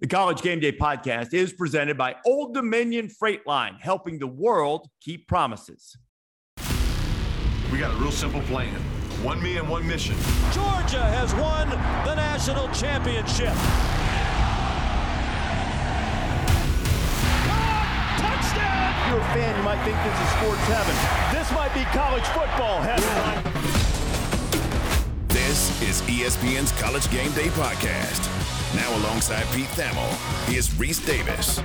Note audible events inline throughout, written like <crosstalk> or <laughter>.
The College Game Day podcast is presented by Old Dominion Freight Line, helping the world keep promises. We got a real simple plan one me and one mission. Georgia has won the national championship. touchdown! If you're a fan, you might think this is sports heaven. This might be college football heaven. This is ESPN's College Game Day podcast. Now, alongside Pete Thamel, here's Rece Davis.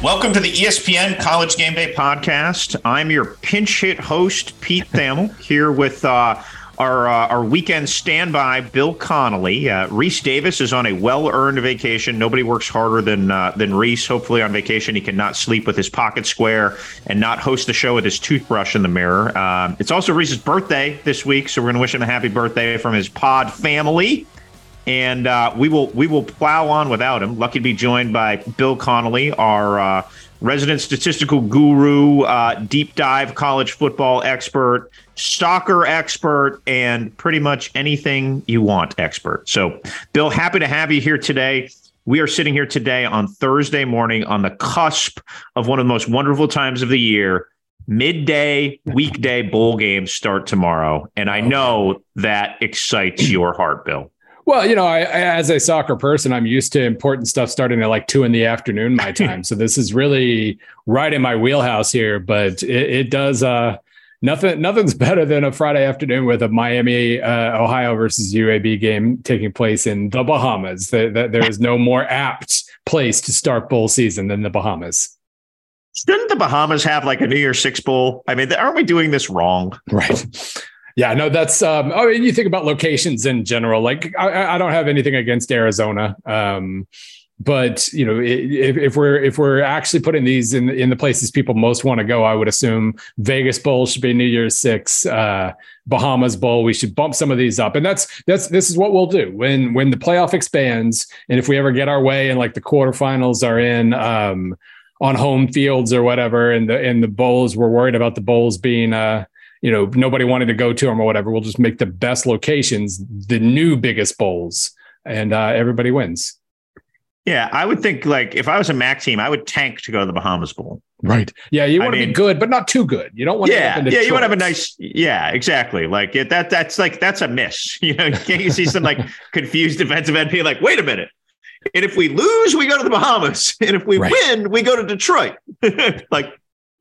Welcome to the ESPN College Game Day podcast. I'm your pinch hit host, Pete Thamel, here with uh, our uh, our weekend standby, Bill Connelly. Uh, Rece Davis is on a well earned vacation. Nobody works harder than uh, than Rece. Hopefully, on vacation, he cannot sleep with his pocket square and not host the show with his toothbrush in the mirror. Um, it's also Rece's birthday this week, so we're going to wish him a happy birthday from his pod family and uh, we will we will plow on without him. Lucky to be joined by Bill Connelly, our uh, resident statistical guru, uh, deep dive college football expert, stalker expert, and pretty much anything you want expert. So, Bill, happy to have you here today. We are sitting here today on Thursday morning on the cusp of one of the most wonderful times of the year. Midday weekday bowl games start tomorrow. And I know that excites your heart, Bill. Well, you know, I, as a soccer person, I'm used to important stuff starting at like two in the afternoon my <laughs> time. so this is really right in my wheelhouse here. But it, it does uh, nothing. Nothing's <laughs> better than a Friday afternoon with a Miami, uh, Ohio versus UAB game taking place in the Bahamas. That, that there is no more apt place to start bowl season than the Bahamas. Shouldn't the Bahamas have like a New Year's Six bowl? I mean, aren't we doing this wrong? Right. Yeah, no, that's. Um, I mean, you think about locations in general. Like, I, I don't have anything against Arizona, um, but you know, if, if, we're if we're actually putting these in in the places people most want to go, I would assume Vegas Bowl should be New Year's Six, uh, Bahamas Bowl. We should bump some of these up, and that's that's this is what we'll do when when the playoff expands, and if we ever get our way and like the quarterfinals are in. Um, on home fields or whatever, and the and the bowls, we're worried about the bowls being uh, you know nobody wanted to go to them or whatever we'll just make the best locations the new biggest bowls and uh, everybody wins. Yeah i would think like if i was a mac team i would tank to go to the bahamas bowl. Right. Yeah you want to be good but not too good. You don't want yeah to yeah you want to have a nice yeah exactly. Like it, that that's like that's a miss. <laughs> You know can't you see some like <laughs> confused defensive end being like wait a minute. And if we lose we go to the bahamas. And if we right. win we go to detroit. <laughs> Like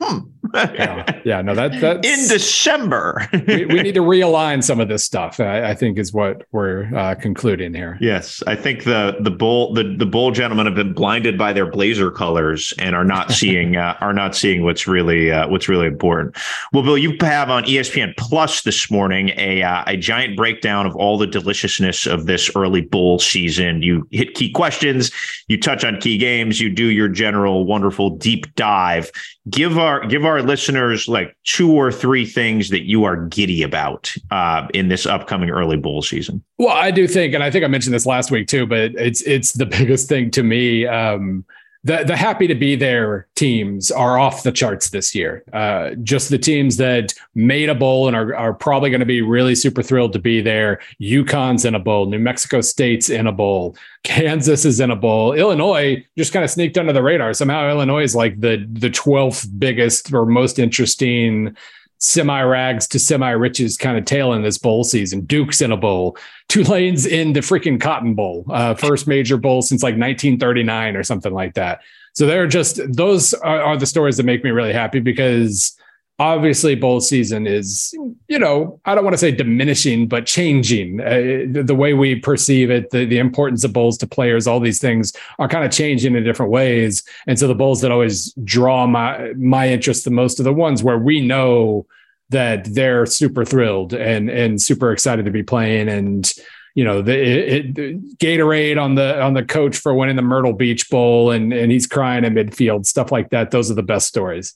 hmm yeah, yeah, no, that that in December. we, we, need to realign some of this stuff. I, I think is what we're uh, concluding here. Yes, I think the the bull the the bull gentlemen have been blinded by their blazer colors and are not seeing uh, are not seeing what's really uh, what's really important. Well, Bill, you have on ESPN Plus this morning a uh, a giant breakdown of all the deliciousness of this early bull season. You hit key questions, you touch on key games, you do your general wonderful deep dive. Give our give our listeners like two or three things that you are giddy about uh, in this upcoming early bowl season? Well, I do think, and I think I mentioned this last week too, but it's it's the <laughs> biggest thing to me. Um, the the happy to be there teams are off the charts this year. Uh, just the teams that made a bowl and are, are probably going to be really super thrilled to be there. UConn's in a bowl, New Mexico State's in a bowl, Kansas is in a bowl. Illinois just kind of sneaked under the radar. Somehow Illinois is like the the twelfth biggest or most interesting semi rags to semi riches kind of tale in this bowl season. Duke's in a bowl, Tulane's in the freaking Cotton Bowl, uh, first major bowl since like 1939 or something like that. So they're just those are, are, the stories that make me really happy because obviously bowl season is you know I don't want to say diminishing but changing. Uh, the way we perceive it the, the importance of bowls to players all these things are kind of changing in different ways. And so the bowls that always draw my my interest the most are the ones where we know that they're super thrilled and and super excited to be playing. And you know the, it, it, Gatorade on the on the coach for winning the Myrtle Beach Bowl and and he's crying in midfield stuff like that. Those are the best stories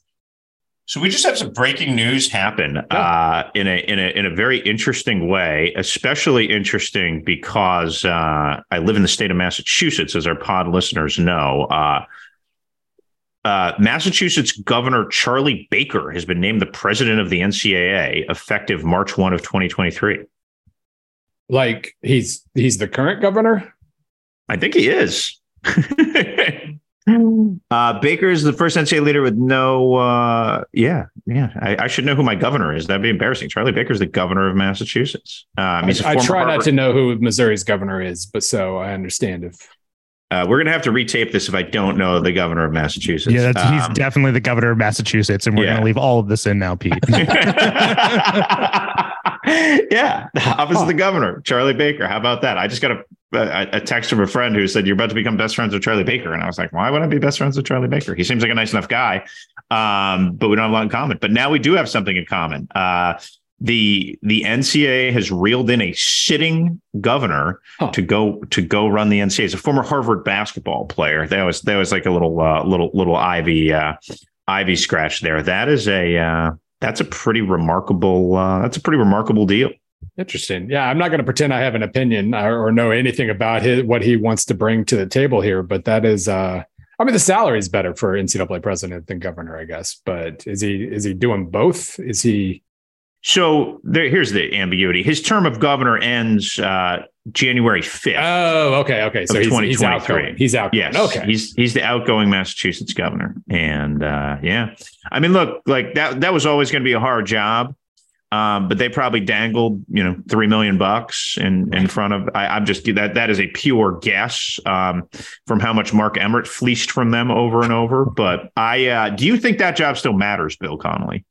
so we just have some breaking news happen uh, in a in a in a very interesting way, especially interesting because uh, I live in the state of Massachusetts, as our pod listeners know. Uh, uh, Massachusetts Governor Charlie Baker has been named the president of the NCAA effective March 1 of 2023. Like he's he's the current governor? I think he is. <laughs> <sighs> uh, Baker is the first NCAA leader with no. Uh, yeah, yeah. I, I, should know who my governor is. That'd be embarrassing. Charlie Baker is the governor of Massachusetts. Um, he's I, I try Harvard. not to know who Missouri's governor is, but so I understand if. Uh, we're gonna have to retape this if I don't know the governor of Massachusetts. Yeah, um, he's definitely the governor of Massachusetts, and we're yeah. gonna leave all of this in now, Pete. <laughs> <laughs> <laughs> <laughs> yeah, the office huh. of the governor, Charlie Baker. How about that? I just got a, a, a, text from a friend who said you're about to become best friends with Charlie Baker, and I was like, why would I be best friends with Charlie Baker? He seems like a nice enough guy, um, but we don't have a lot in common. But now we do have something in common. Uh, the the NCAA has reeled in a sitting governor huh. to go to go run the NCAA. He's a former Harvard basketball player. That was that was like a little uh, little little Ivy uh, Ivy scratch there. That is a uh, that's a pretty remarkable uh, that's a pretty remarkable deal. Interesting. Yeah, I'm not going to pretend I have an opinion or, or, know anything about his, what he wants to bring to the table here, but that is uh I mean the salary is better for NCAA president than governor, I guess. But is he is he doing both? Is he so there, here's the ambiguity. His term of governor ends uh, January 5th. Oh, okay, okay. So he's, he's outgoing. He's out. Yes. Okay. He's he's the outgoing Massachusetts governor, and uh, yeah, I mean, look, like that that was always going to be a hard job, um, but they probably dangled you know three million bucks in in front of. I, am just that that is a pure guess um, from how much Mark Emmert fleeced from them over and over. But I uh, do you think that job still matters, Bill Connelly?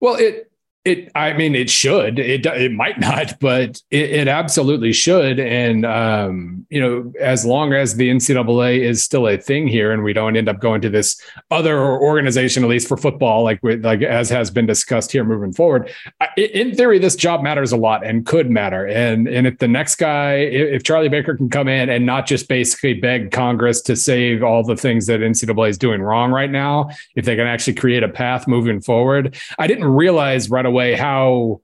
Well, it it, I mean, it should. It it might not, <laughs> but it, it absolutely should. And um, you know, as long as the NCAA is still a thing here, and we don't end up going to this other organization, at least for football, like like as has been discussed here moving forward. in theory, this job matters a lot and could matter. And and if the next guy, if Charlie Baker can come in and not just basically beg Congress to save all the things that NCAA is doing wrong right now, if they can actually create a path moving forward, I didn't realize right away how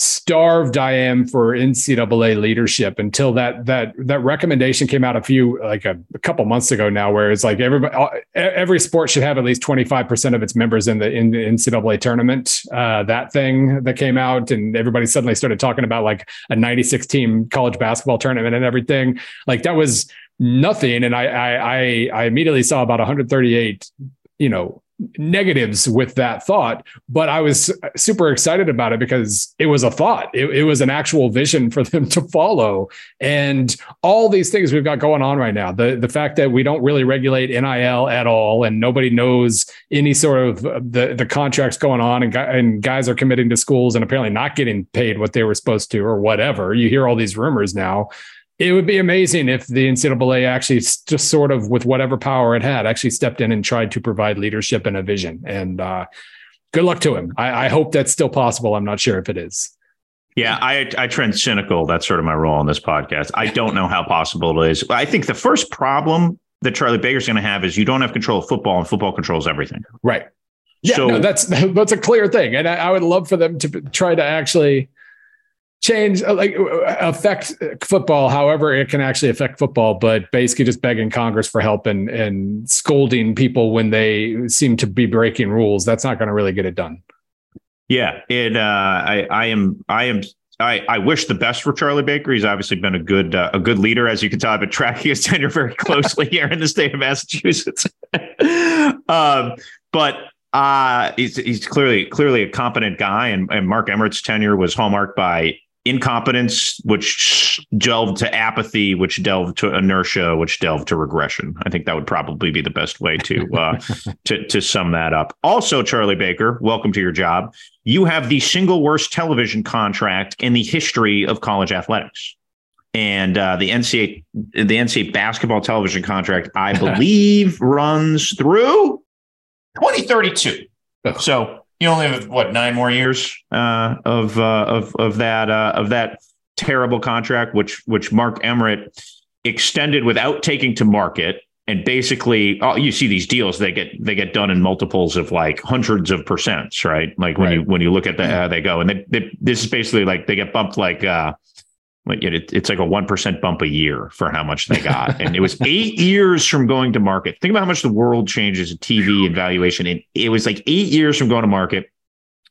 starved I am for NCAA leadership until that that that recommendation came out a few like a, a, couple months ago now, where it's like everybody every sport should have at least twenty five percent of its members in the in the NCAA tournament. Uh, that thing that came out, and everybody suddenly started talking about like a ninety six team college basketball tournament and everything. Like that was nothing, and I I I, I immediately saw about one hundred thirty eight you know negatives with that thought, but I was super excited about it because it was a thought. It, it, was an actual vision for them to follow. And all these things we've got going on right now, the, the fact that we don't really regulate NIL at all and nobody knows any sort of uh, the, the contracts going on and, and guys are committing to schools and apparently not getting paid what they were supposed to or whatever. You hear all these rumors now it would be amazing if the NCAA actually just sort of with whatever power it had actually stepped in and tried to provide leadership and a vision. And uh, good luck to him. I, I, hope that's still possible. I'm not sure if it is. Yeah, I, I trend cynical. That's sort of my role on this podcast. I don't know how possible it is. I think the first problem that Charlie Baker's going to have is you don't have control of football, and football controls everything. Right. Yeah, so, no, that's <laughs> that's a clear thing, and I, I would love for them to try to actually change uh, like uh, affect football however it can actually affect football but basically just begging congress for help and and scolding people when they seem to be breaking rules that's not going to really get it done yeah it uh i i am i am I, I wish the best for Charlie Baker. He's obviously been a good uh, a good leader, as you can tell. I've been tracking his tenure very <laughs> closely here in the state of Massachusetts. <laughs> um, but uh, he's he's clearly clearly a competent guy, and, and Mark Emmert's tenure was hallmarked by incompetence, which delved to apathy, which delved to inertia, which delved to regression. I think that would probably be the best way to <laughs> uh, to to sum that up. Also, Charlie Baker, welcome to your job. You have the single worst television contract in the history of college athletics. And uh, the NCAA, the NCAA basketball television contract, I <laughs> believe, runs through 2032. So you only have what nine more years uh, of uh, of of that uh, of that terrible contract, which which Mark Emmert extended without taking to market. And basically, oh, you see these deals; they get they get done in multiples of like hundreds of percents, right? Like when right. you when you look at the, how they go, and they, they, this is basically like they get bumped like uh, it, it's like a 1% bump a year for how much they got. and it was eight <laughs> years from going to market. Think about how much the world changes in TV and valuation. And it was like eight years from going to market.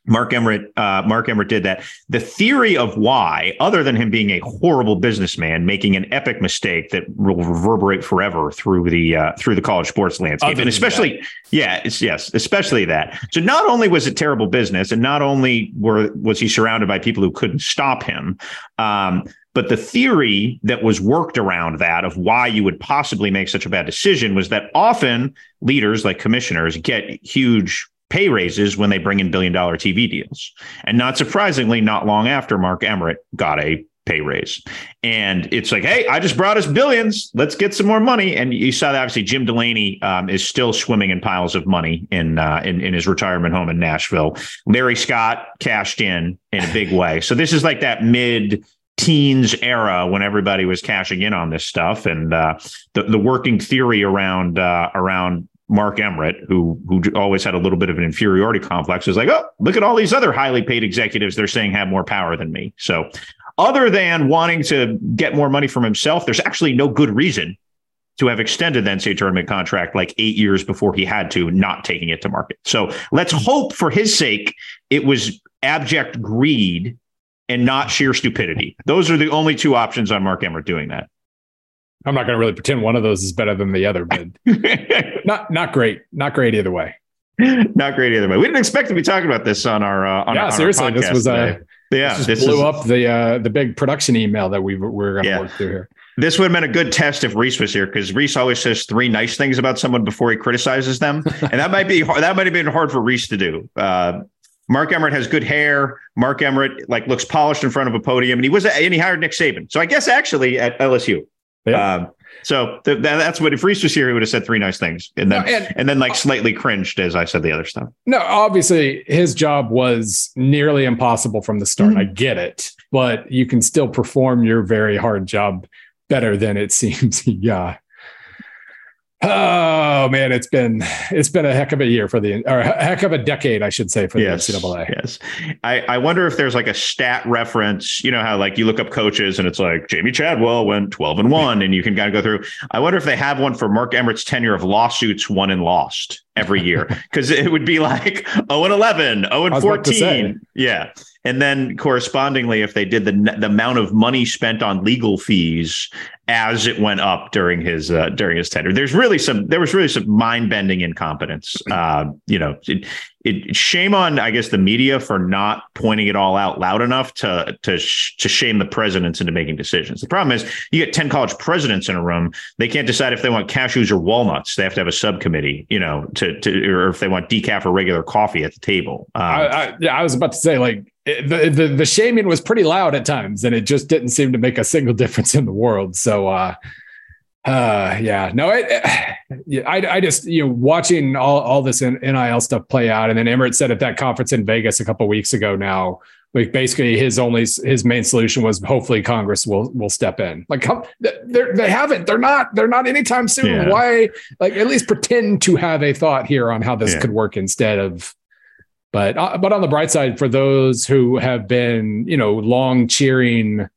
Mark Emmert, uh, Mark Emmert did that. The theory of why, other than him being a horrible businessman, making an epic mistake that will reverberate forever through the uh, through the college sports landscape, Other and especially, yeah, it's yes, especially that. So not only was it terrible business, and not only were was he surrounded by people who couldn't stop him, um, but the theory that was worked around that of why you would possibly make such a bad decision was that often leaders like commissioners get huge pay raises when they bring in billion dollar TV deals. And not surprisingly, not long after Mark Emmert got a pay raise. And it's like, hey, I just brought us billions. Let's get some more money. And you saw that obviously Jim Delaney um, is still swimming in piles of money in, uh, in in his retirement home in Nashville. Larry Scott cashed in in a big way. So this is like that mid teens era when everybody was cashing in on this stuff and uh, the the working theory around uh, around Mark Emmert, who who always had a little bit of an inferiority complex, was like, oh, look at all these other highly paid executives they're saying have more power than me. So, other than wanting to get more money from himself, there's actually no good reason to have extended the NCAA tournament contract like eight years before he had to, not taking it to market. So let's hope for his sake it was abject greed and not sheer stupidity. Those are the only two options on Mark Emmert doing that. I'm not going to really pretend one of those is better than the other, but <laughs> not not great, not great either way. Not great either way. We didn't expect to be talking about this on our uh, on yeah, our, on seriously, this was a uh, yeah, this, this blew is, up the uh, the big production email that we were, going to Yeah. work through here. This would have been a good test if Rece was here because Rece always says three nice things about someone before he criticizes them, and that might be <laughs> that might have been hard for Rece to do. Uh, Mark Emmert has good hair. Mark Emmert like looks polished in front of a podium, and he was and he hired Nick Saban. So I guess actually at LSU. Yeah. Um, so th- that's what if Rece was here, he would have said three nice things, and then No, and- and then like slightly cringed as I said the other stuff. No, obviously his job was nearly impossible from the start. I get it, but you can still perform your very hard job better than it <laughs> seems. yeah. Oh man, it's been it's been a heck of a year for the or a heck of a decade, I should say, for the yes, NCAA. Yes. I, I wonder if there's like a stat reference, you know, how like you look up coaches and it's like Jamey Chadwell went 12 and one and you can kind of go through. I wonder if they have one for Mark Emmert's tenure of lawsuits won and lost every year because it would be like 0 <laughs> and 11, 0 and was about to say. 14. Yeah. And then correspondingly, if they did the, the amount of money spent on legal fees as it went up during his uh, during his tenure, there's really some there was really some mind bending incompetence. Uh, you know, it, it shame on I guess the media for not pointing it all out loud enough to to sh- to shame the presidents into making decisions. The problem is you get ten college presidents in a room, they can't decide if they want cashews or walnuts. They have to have a subcommittee, you know, to to or if they want decaf or regular coffee at the table. Um, I, I, I was about to say like the, the the shaming was pretty loud at times, and it just didn't seem to make a single <laughs> difference in the world. So, uh, uh, yeah, no, it, <sighs> yeah, I, I just you know watching all all this nil stuff play out, and then Emmert said at that conference in Vegas a couple weeks ago now. Like basically, his only his main solution was hopefully Congress will will step in. Like come, they they haven't. They're not. They're not anytime soon. Yeah. Why? Like at least pretend to have a thought here on how this Yeah. could work instead of but uh, but on the bright side, for those who have been, you know, long cheering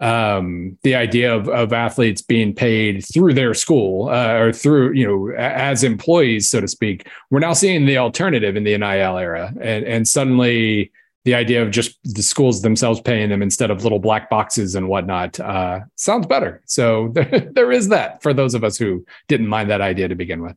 um, the idea of, of athletes being paid through their school uh, or through, you know, as employees, so to speak, we're now seeing the alternative in the NIL era, and and suddenly the idea of just the schools themselves paying them instead of little black boxes and whatnot uh, sounds better. So there, <laughs> there is that for those of us who didn't mind that idea to begin with.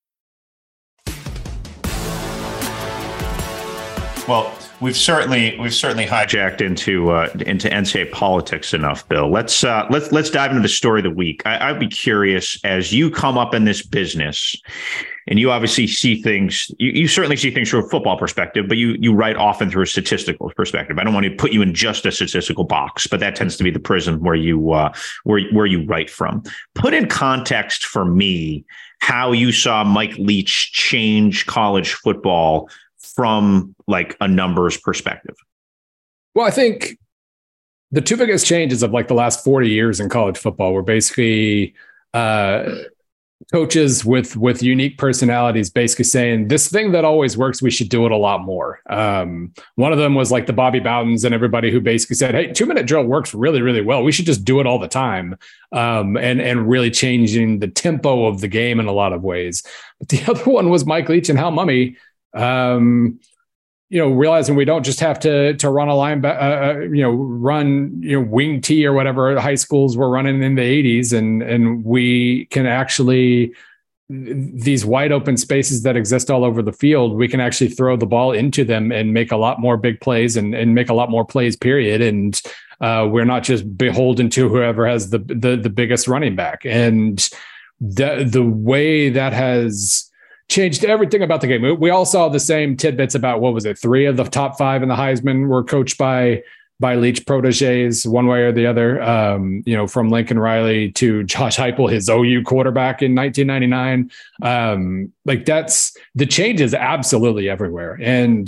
Well, we've certainly we've certainly hijacked into uh, into NCAA politics enough, Bill. Let's uh, let's let's dive into the story of the week. I, I'd be curious as you come up in this business, and you obviously see things. You, you certainly see things from a football perspective, but you you write often through a statistical perspective. I don't want to put you in just a statistical box, but that tends to be the prism where you uh, where where you write from. Put in context for me how you saw Mike Leach change college football from like a numbers perspective? Well, I think the two biggest changes of like the last 40 years in college football were basically uh, coaches with with unique personalities basically saying this thing that always works we should do it a lot more. Um, one of them was like the bobby bowdens and everybody who basically said hey two minute drill works really really well. We should just do it all the time. Um, and and really changing the tempo of the game in a lot of ways. But the <laughs> other one was mike leach and hal mumme um, you know, realizing we don't just have to to run a line, uh, uh, you know, run you know wing T or whatever high schools were running in the '80s, and and we can actually these wide open spaces that exist all over the field, we can actually throw the ball into them and make a lot more big plays and, and make a lot more plays, period. And uh, we're not just beholden to whoever has the, the, the biggest running back. And the, the way that has changed everything about the game. We all saw the same tidbits about what was it? Three of the top five in the Heisman were coached by by Leach proteges, one way or the other. Um, you know, from Lincoln Riley to Josh Heupel, his OU quarterback in 1999. Um, like that's the change is absolutely everywhere, and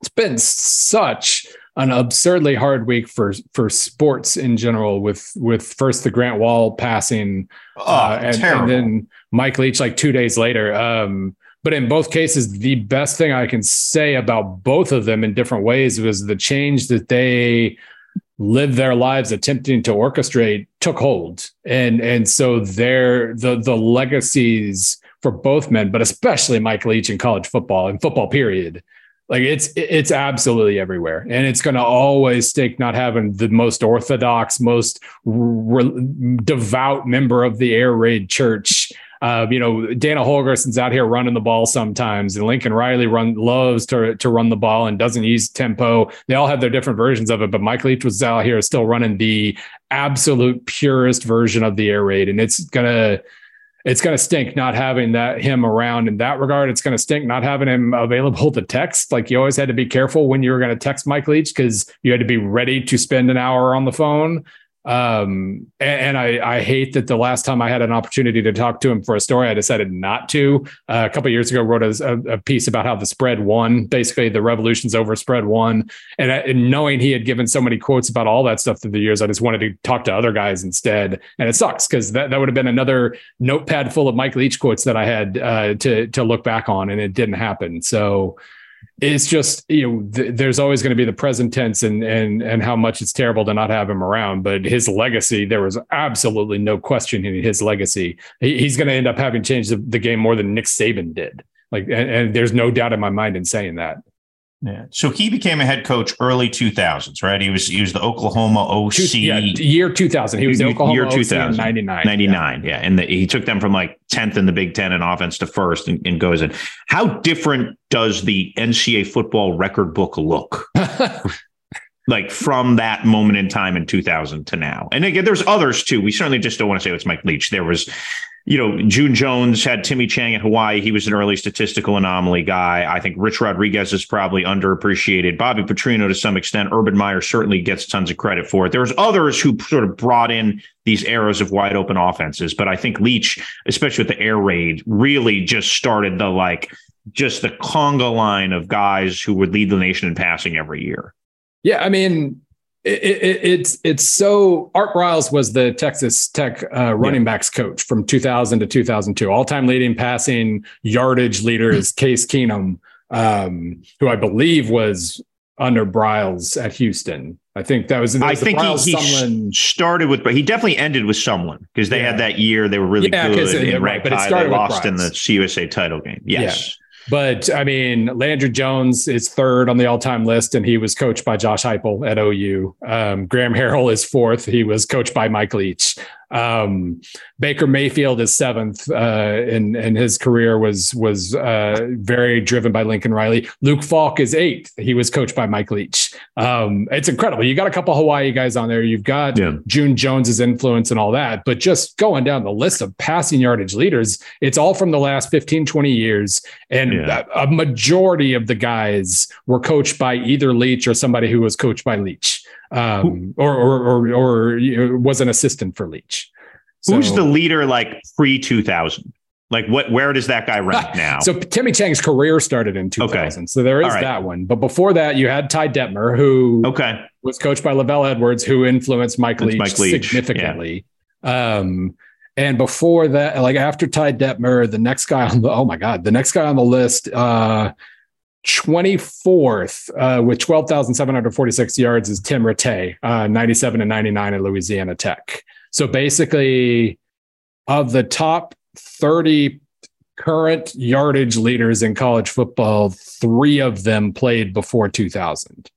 it's been such an absurdly hard week for for sports in general with with first the Grant Wahl passing oh, uh, and, and, then Mike Leach like two days later. Um, but in both cases, the best thing I can say about both of them in different ways was the change that they lived their lives attempting to orchestrate took hold. And and so their the the legacies for both men, but especially Mike Leach in college football and football period, like it's it's absolutely everywhere and it's going to always stake not having the most orthodox most re- devout member of the air raid church uh, you know, Dana Holgorsen's out here running the ball sometimes, and Lincoln Riley run loves to to run the ball and doesn't use tempo. They all have their different versions of it, but Mike Leach was out here still running the absolute purest version of the air raid, and it's gonna it's going to stink not having that him around in that regard. It's going to stink not having him available to text. Like you always had to be careful when you were going to text Mike Leach because you had to be ready to spend an hour on the phone. Um, and, and I, I, hate that the last time I had an opportunity to talk to him for a story, I decided not to. Uh, a couple years ago, wrote a, a, piece about how the spread won. Basically, the revolution's over, spread won. And, and, knowing he had given so many quotes about all that stuff through the years, I just wanted to talk to other guys instead. And it sucks because that, that would have been another notepad full of Mike Leach quotes that I had uh, to to look back on, and it didn't happen. So it's just you know th- there's always going to be the present tense and and and how much it's terrible to not have him around but his legacy there was absolutely no question in his legacy. He, he's going to end up having changed the, the, game more than nick saban did. Like and, and there's no doubt in my mind in saying that yeah. So he became a head coach early 2000s, right? He was he was the Oklahoma OC. Two, yeah, year 2000. He was the Oklahoma year 2000. 99. 99, yeah. yeah. And the, he took them from like 10th in the Big Ten in offense to first and, and goes in. How different does the NCAA football record book look? <laughs> like from that moment in time in 2000 to now. And again, there's others too. We certainly just don't want to say it's Mike Leach. There was you know, June Jones had Timmy Chang at Hawaii. He was an early statistical anomaly guy. I think Rich Rodriguez is probably underappreciated. Bobby Petrino to some extent. Urban Meyer certainly gets tons of credit for it. There's others who sort of brought in these eras of wide open offenses, but I think Leach, especially with the air raid, really just started the like just the conga line of guys who would lead the nation in passing every year. Yeah, I mean, it, it, it's it's so Art Briles was the Texas Tech uh, running yeah. backs coach from 2000 to 2002. All time leading passing yardage leader is Case Keenum, um, who I believe was under Briles at Houston. I think that was. That was I think he, he started with, but he definitely ended with someone because they yeah. had that year. They were really yeah, good in right, but it started they lost in the CUSA title game. Yes. But I mean, Landry Jones is third on the all-time list, and he was coached by Josh Heupel at OU. Um, Graham Harrell is fourth. He was coached by Mike Leach. Um, Baker Mayfield is seventh, uh, and and his career was was uh, very driven by Lincoln Riley. Luke Falk is eighth. He was coached by Mike Leach. Um, it's incredible. You got a couple Hawaii guys on there. You've got yeah. June Jones's influence and all that, but just going down the list of passing yardage leaders, it's all from the last 15, 20 years, and yeah. a majority of the guys were coached by either Leach or somebody who was coached by Leach um, or, or, or, or was an assistant for Leach. So, Who's the leader like pre 2000? Like what? Where does that guy <laughs> rank now? So Timmy Chang's career started in 2000. Okay. So there is right. that one. But before that, you had Ty Detmer, who okay was coached by LaVell Edwards, who influenced Mike Leach, Mike Leach, significantly. Yeah. Um, and before that, like after Ty Detmer, the next guy on the oh my god, the next guy on the list, uh, 24th uh, with 12,746 yards is Tim Rattay, uh, 97 and 99 at Louisiana Tech. So basically, of the top 30 current yardage leaders in college football, three of them played before 2000.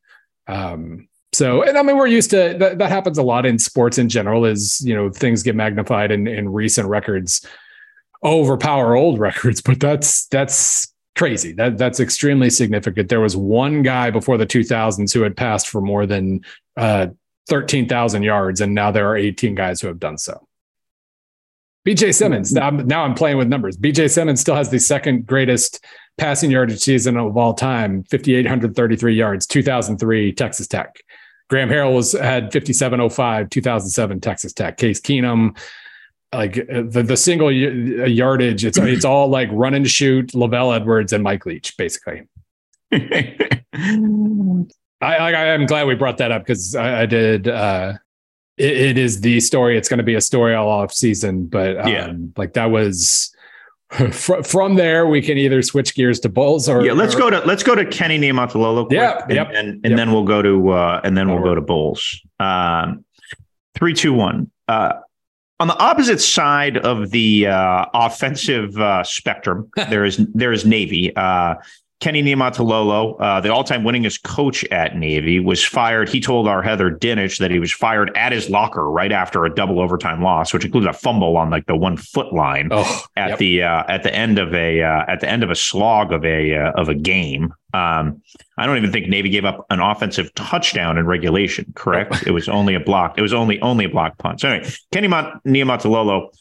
Um, so, and I mean, we're used to that, that happens a lot in sports in general, is, you know, things get magnified in recent records overpower old <laughs> records, but that's, that's crazy. That that's extremely significant. There was one guy before the 2000s who had passed for more than uh, 13,000 yards, and now there are 18 guys who have done so. BJ Symons. Now I'm, now I'm playing with numbers. BJ Symons still has the second greatest passing yardage season of all time, 5,833 yards, 2003 Texas Tech. Graham Harrell was had 5705, 2007 Texas Tech. Case Keenum, like uh, the, the single uh, yardage, it's it's all like run and shoot, LaVell Edwards and Mike Leach, basically. <laughs> I, I am glad we brought that up because I, I, did. Uh, it, it is the story. It's going to be a story all off season, but um, yeah, like that was. <laughs> from there, we can either switch gears to Bulls or yeah. Let's or, go to let's go to Kenny Niumatalolo. Yeah, and, yep, and, and yep. then we'll go to uh, and then we'll go to Bulls. Um, three, two, one. Uh, on the opposite side of the uh, offensive uh, spectrum, <laughs> there is there is Navy. Uh, Kenny Niumatalolo, uh, the all-time winningest coach at Navy, was fired. He told our Heather Dinich that he was fired at his locker right after a double overtime loss, which included a fumble on like the one foot line oh, at yep. the uh, at the end of a uh, at the end of a slog of a uh, of a game. Um, I don't even think Navy gave up an offensive touchdown in regulation. Correct? it was only a block. It was only only a block punt. So anyway, Kenny Niumatalolo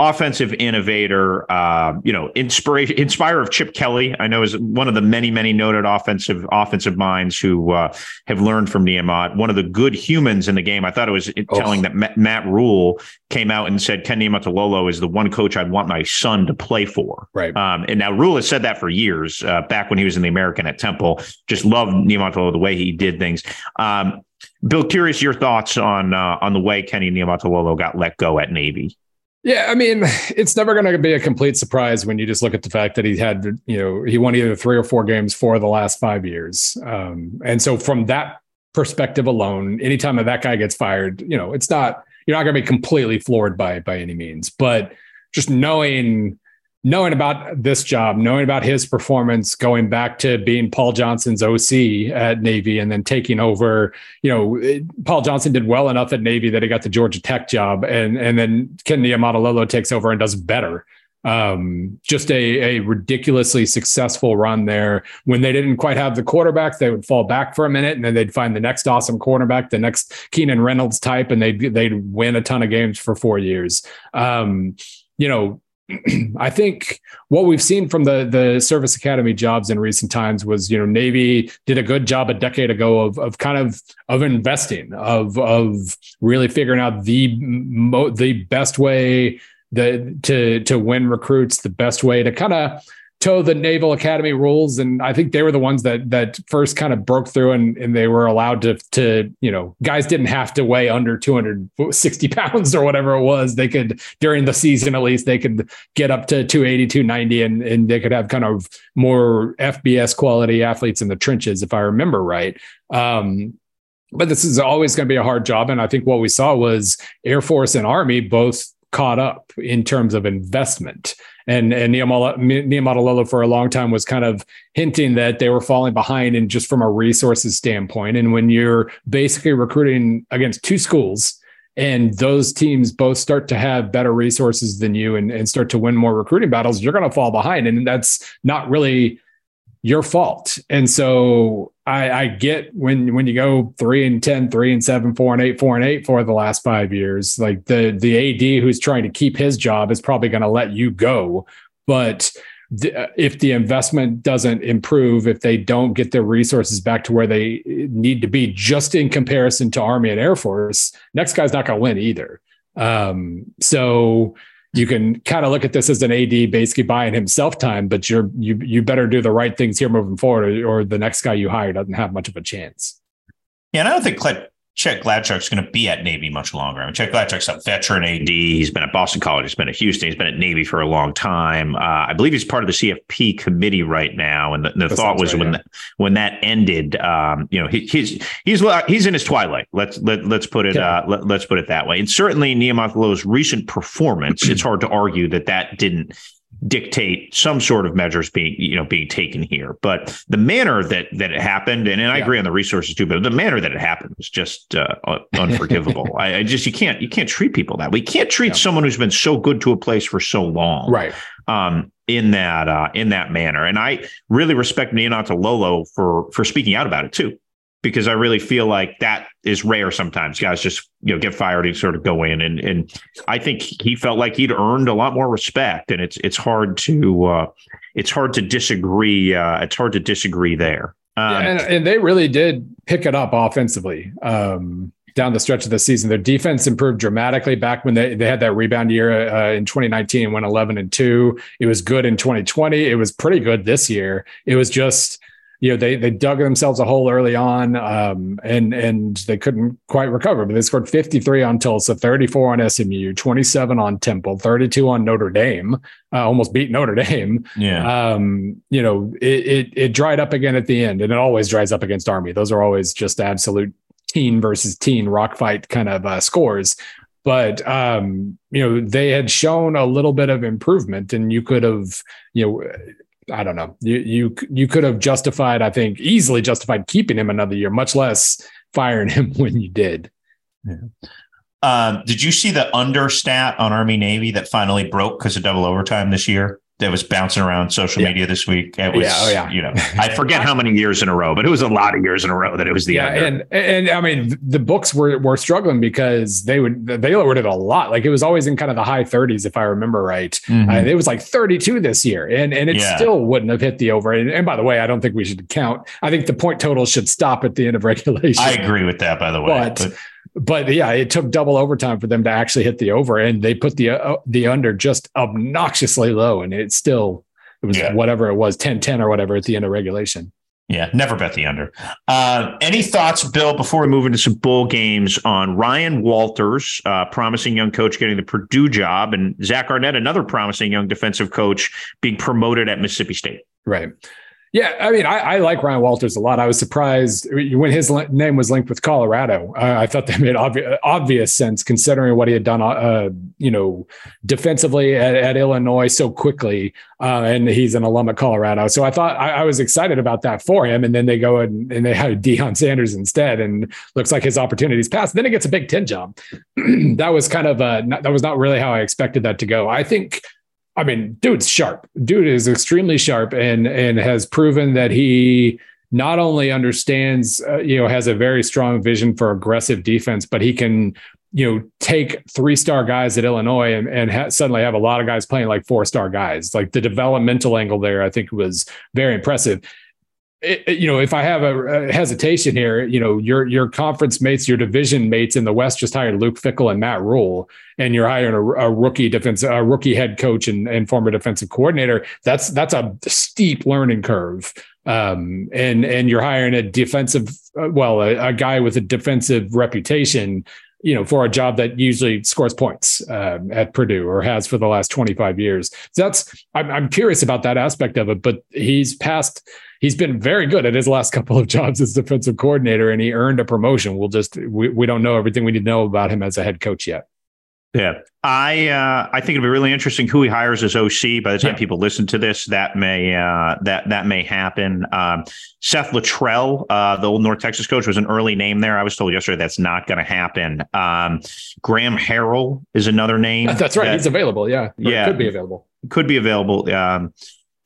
offensive innovator, uh, you know, inspiration, inspire of Chip Kelly. I know is one of the many, many noted offensive offensive minds who uh, have learned from Niumat. One of the good humans in the game. I thought it was oh. telling that Matt, Matt Rhule came out and said Ken Niumatalolo is the one coach I'd want my son to play for. Right. Um, and now Rhule has said that for years. Uh, back when he was in the American at Temple, just loved Niumatalolo the way he did things. Um, Bill, curious your thoughts on uh, on the way Kenny Niumatalolo got let go at Navy. Yeah, I mean, <sighs> it's never going to be a complete surprise when you just look at the fact that he had, you know, he won either three or four games for the last five years. Um, and so from that perspective alone, anytime that that guy gets fired, you know, it's not, you're not going to be completely floored by by any means, but just knowing knowing about this job, knowing about his performance, going back to being Paul Johnson's OC at Navy and then taking over, you know, it, Paul Johnson did well enough at Navy that he got the Georgia Tech job and and then Ken Niumatalolo takes over and does better. Um, just a, a ridiculously successful run there. When they didn't quite have the quarterback, they would fall back for a minute and then they'd find the next awesome quarterback, the next Keenan Reynolds type, and they'd they'd win a ton of games for four years. Um, you know, <clears throat> I think what we've seen from the the service academy jobs in recent times was, you know, Navy did a good job a decade ago of of kind of of investing, of of really figuring out the mo- the best way the to to win recruits, the best way to kind of toe the Naval Academy rules, and I think they were the ones that that first kind of broke through, and and they were allowed to to you know guys didn't have to weigh under 260 <laughs> pounds or whatever it was. They could during the season at least they could get up to 280, 290, and and they could have kind of more FBS quality athletes in the trenches, if I remember right. Um, but this is always going to be a hard job, and I think what we saw was Air Force and Army both caught up in terms of investment and and Niumatalolo for a long time was kind of hinting that they were falling behind and just from a resources standpoint. And when you're basically recruiting against two schools and those teams both start to have better resources than you and, and start to win more recruiting battles, you're going to fall behind. And that's not really your fault. And so I, I, get when when you go three and 10, three and seven, four and eight, four and eight for the last five years, like the the AD who's trying to keep his job is probably going to let you go. But uh, if the investment doesn't improve, if they don't get their resources back to where they need to be, just in comparison to Army and Air Force, next guy's not going to win either. Um, so you can kind of look at this as an AD basically buying himself time, but you're you you better do the right things here moving forward, or, or the next guy you hire doesn't have much of a chance. Yeah, and I don't think Chet Gladchuk's going to be at Navy much longer. I mean, Chet Gladchuk's a veteran AD. He's been at Boston College. He's been at Houston. He's been at Navy for a long time. Uh, I believe he's part of the CFP committee right now. And the, the thought was right, when yeah. that, when that ended, um, you know, he, he's he's he's in his twilight. Let's let, let's put it uh, let, us put it that way. And certainly Niumatalolo's recent performance, it's hard to argue that that didn't dictate some sort of measures being you know being taken here but the manner that that it happened and, and i yeah. agree on the resources too but the manner that it happened was just uh, unforgivable <laughs> I, I, just you can't you can't treat people that way. we can't treat yeah. someone who's been so good to a place for so long right um in that uh in that manner and i really respect Niumatalolo for for speaking out about it too because I really feel like that is rare sometimes. Guys just you know get fired and sort of go in, and and I think he felt like he'd earned a lot more respect, and it's it's hard to uh, it's hard to disagree. Uh, it's hard to disagree there. Um, yeah, and, and, they really did pick it up offensively. Um, down the stretch of the season. Their defense improved dramatically back when they, they had that rebound year uh, in 2019, went 11 and 2. It was good in 2020. It was pretty good this year. It was just you know they they dug themselves a hole early on um, and and they couldn't quite recover but they scored 53 on tulsa 34 on smu 27 on temple 32 on notre dame uh, almost beat notre dame. Yeah. Um, you know it, it, it dried up again at the end and it always dries up against army. Those are always just absolute teen versus teen rock fight kind of uh, scores. But um, you know they had shown a little bit of improvement and you could have you know I don't know. You you you could have justified, I think, easily justified keeping him another year, much less firing him <laughs> when you did. Yeah. Um, did you see the under stat on Army Navy that finally broke because of double overtime this year? That was bouncing around social yeah. media this week. It was, yeah, oh, yeah. you know, I forget how many years in a row, but it was a lot of years in a row that it was the yeah, under. and and I mean the books were were struggling because they would they lowered it a lot. Like it was always in kind of the high 30s, if I remember right. Mm-hmm. Uh, it was like 32 this year, and and it yeah. still wouldn't have hit the over. And, and, by the way, I don't think we should count. I think the point total should stop at the end of <laughs> regulation. I agree with that, by the way. But, but but yeah, it took double overtime for them to actually hit the over, and they put the uh, the under just obnoxiously low, and it still it was yeah. whatever it was 10-10 or whatever at the end of regulation. Yeah, never bet the under. Uh, any thoughts, Bill, before we move into some bowl games on Ryan Walters, uh, promising young coach getting the Purdue job, and Zach Arnett, another promising young defensive coach being promoted at Mississippi State? Right. Yeah, I mean, I, I, like Ryan Walters a lot. I was surprised when his name was linked with Colorado. Uh, I thought that made obvi- obvious sense considering what he had done, uh, you know, defensively at, at Illinois so quickly, uh, and he's an alum at Colorado. So I thought I, I, was excited about that for him. And then they go and, and they have Deion Sanders instead, and looks like his opportunities passed. Then he gets a Big Ten job. <clears throat> that was kind of a, that was not really how I expected that to go. I think I mean, dude's sharp. Dude is extremely sharp and and has proven that he not only understands, uh, you know, has a very strong vision for aggressive defense, but he can, you know, take three star guys at Illinois and, and ha- suddenly have a lot of guys playing like four star guys. Like the developmental angle there, I think was very impressive it, you know, if I have a, a, hesitation here, you know, your your conference mates, your division mates in the West just hired Luke Fickell and Matt Rhule, and you're hiring a, a rookie defense, a rookie head coach and, and former defensive coordinator. That's that's a steep learning curve. Um, and and you're hiring a defensive, uh, well, a, a, guy with a defensive reputation, you know, for a job that usually scores points um, at Purdue or has for the last 25 years. So that's I'm, I'm curious about that aspect of it, but he's passed he's been very good at his last <laughs> couple of jobs as defensive coordinator and he earned a promotion. We'll just we, we don't know everything we need to know about him as a head coach yet. Yeah, I uh, I think it'll be really interesting who he hires as OC. By the time Yeah. people listen to this, that may uh, that that may happen. Um, Seth Littrell, uh, the old North Texas coach, was an early name there. I was told yesterday that's not going to happen. Um, Graham Harrell is another name. <laughs> That's right. that He's available. Yeah. Yeah. Could be available. could be available. Um,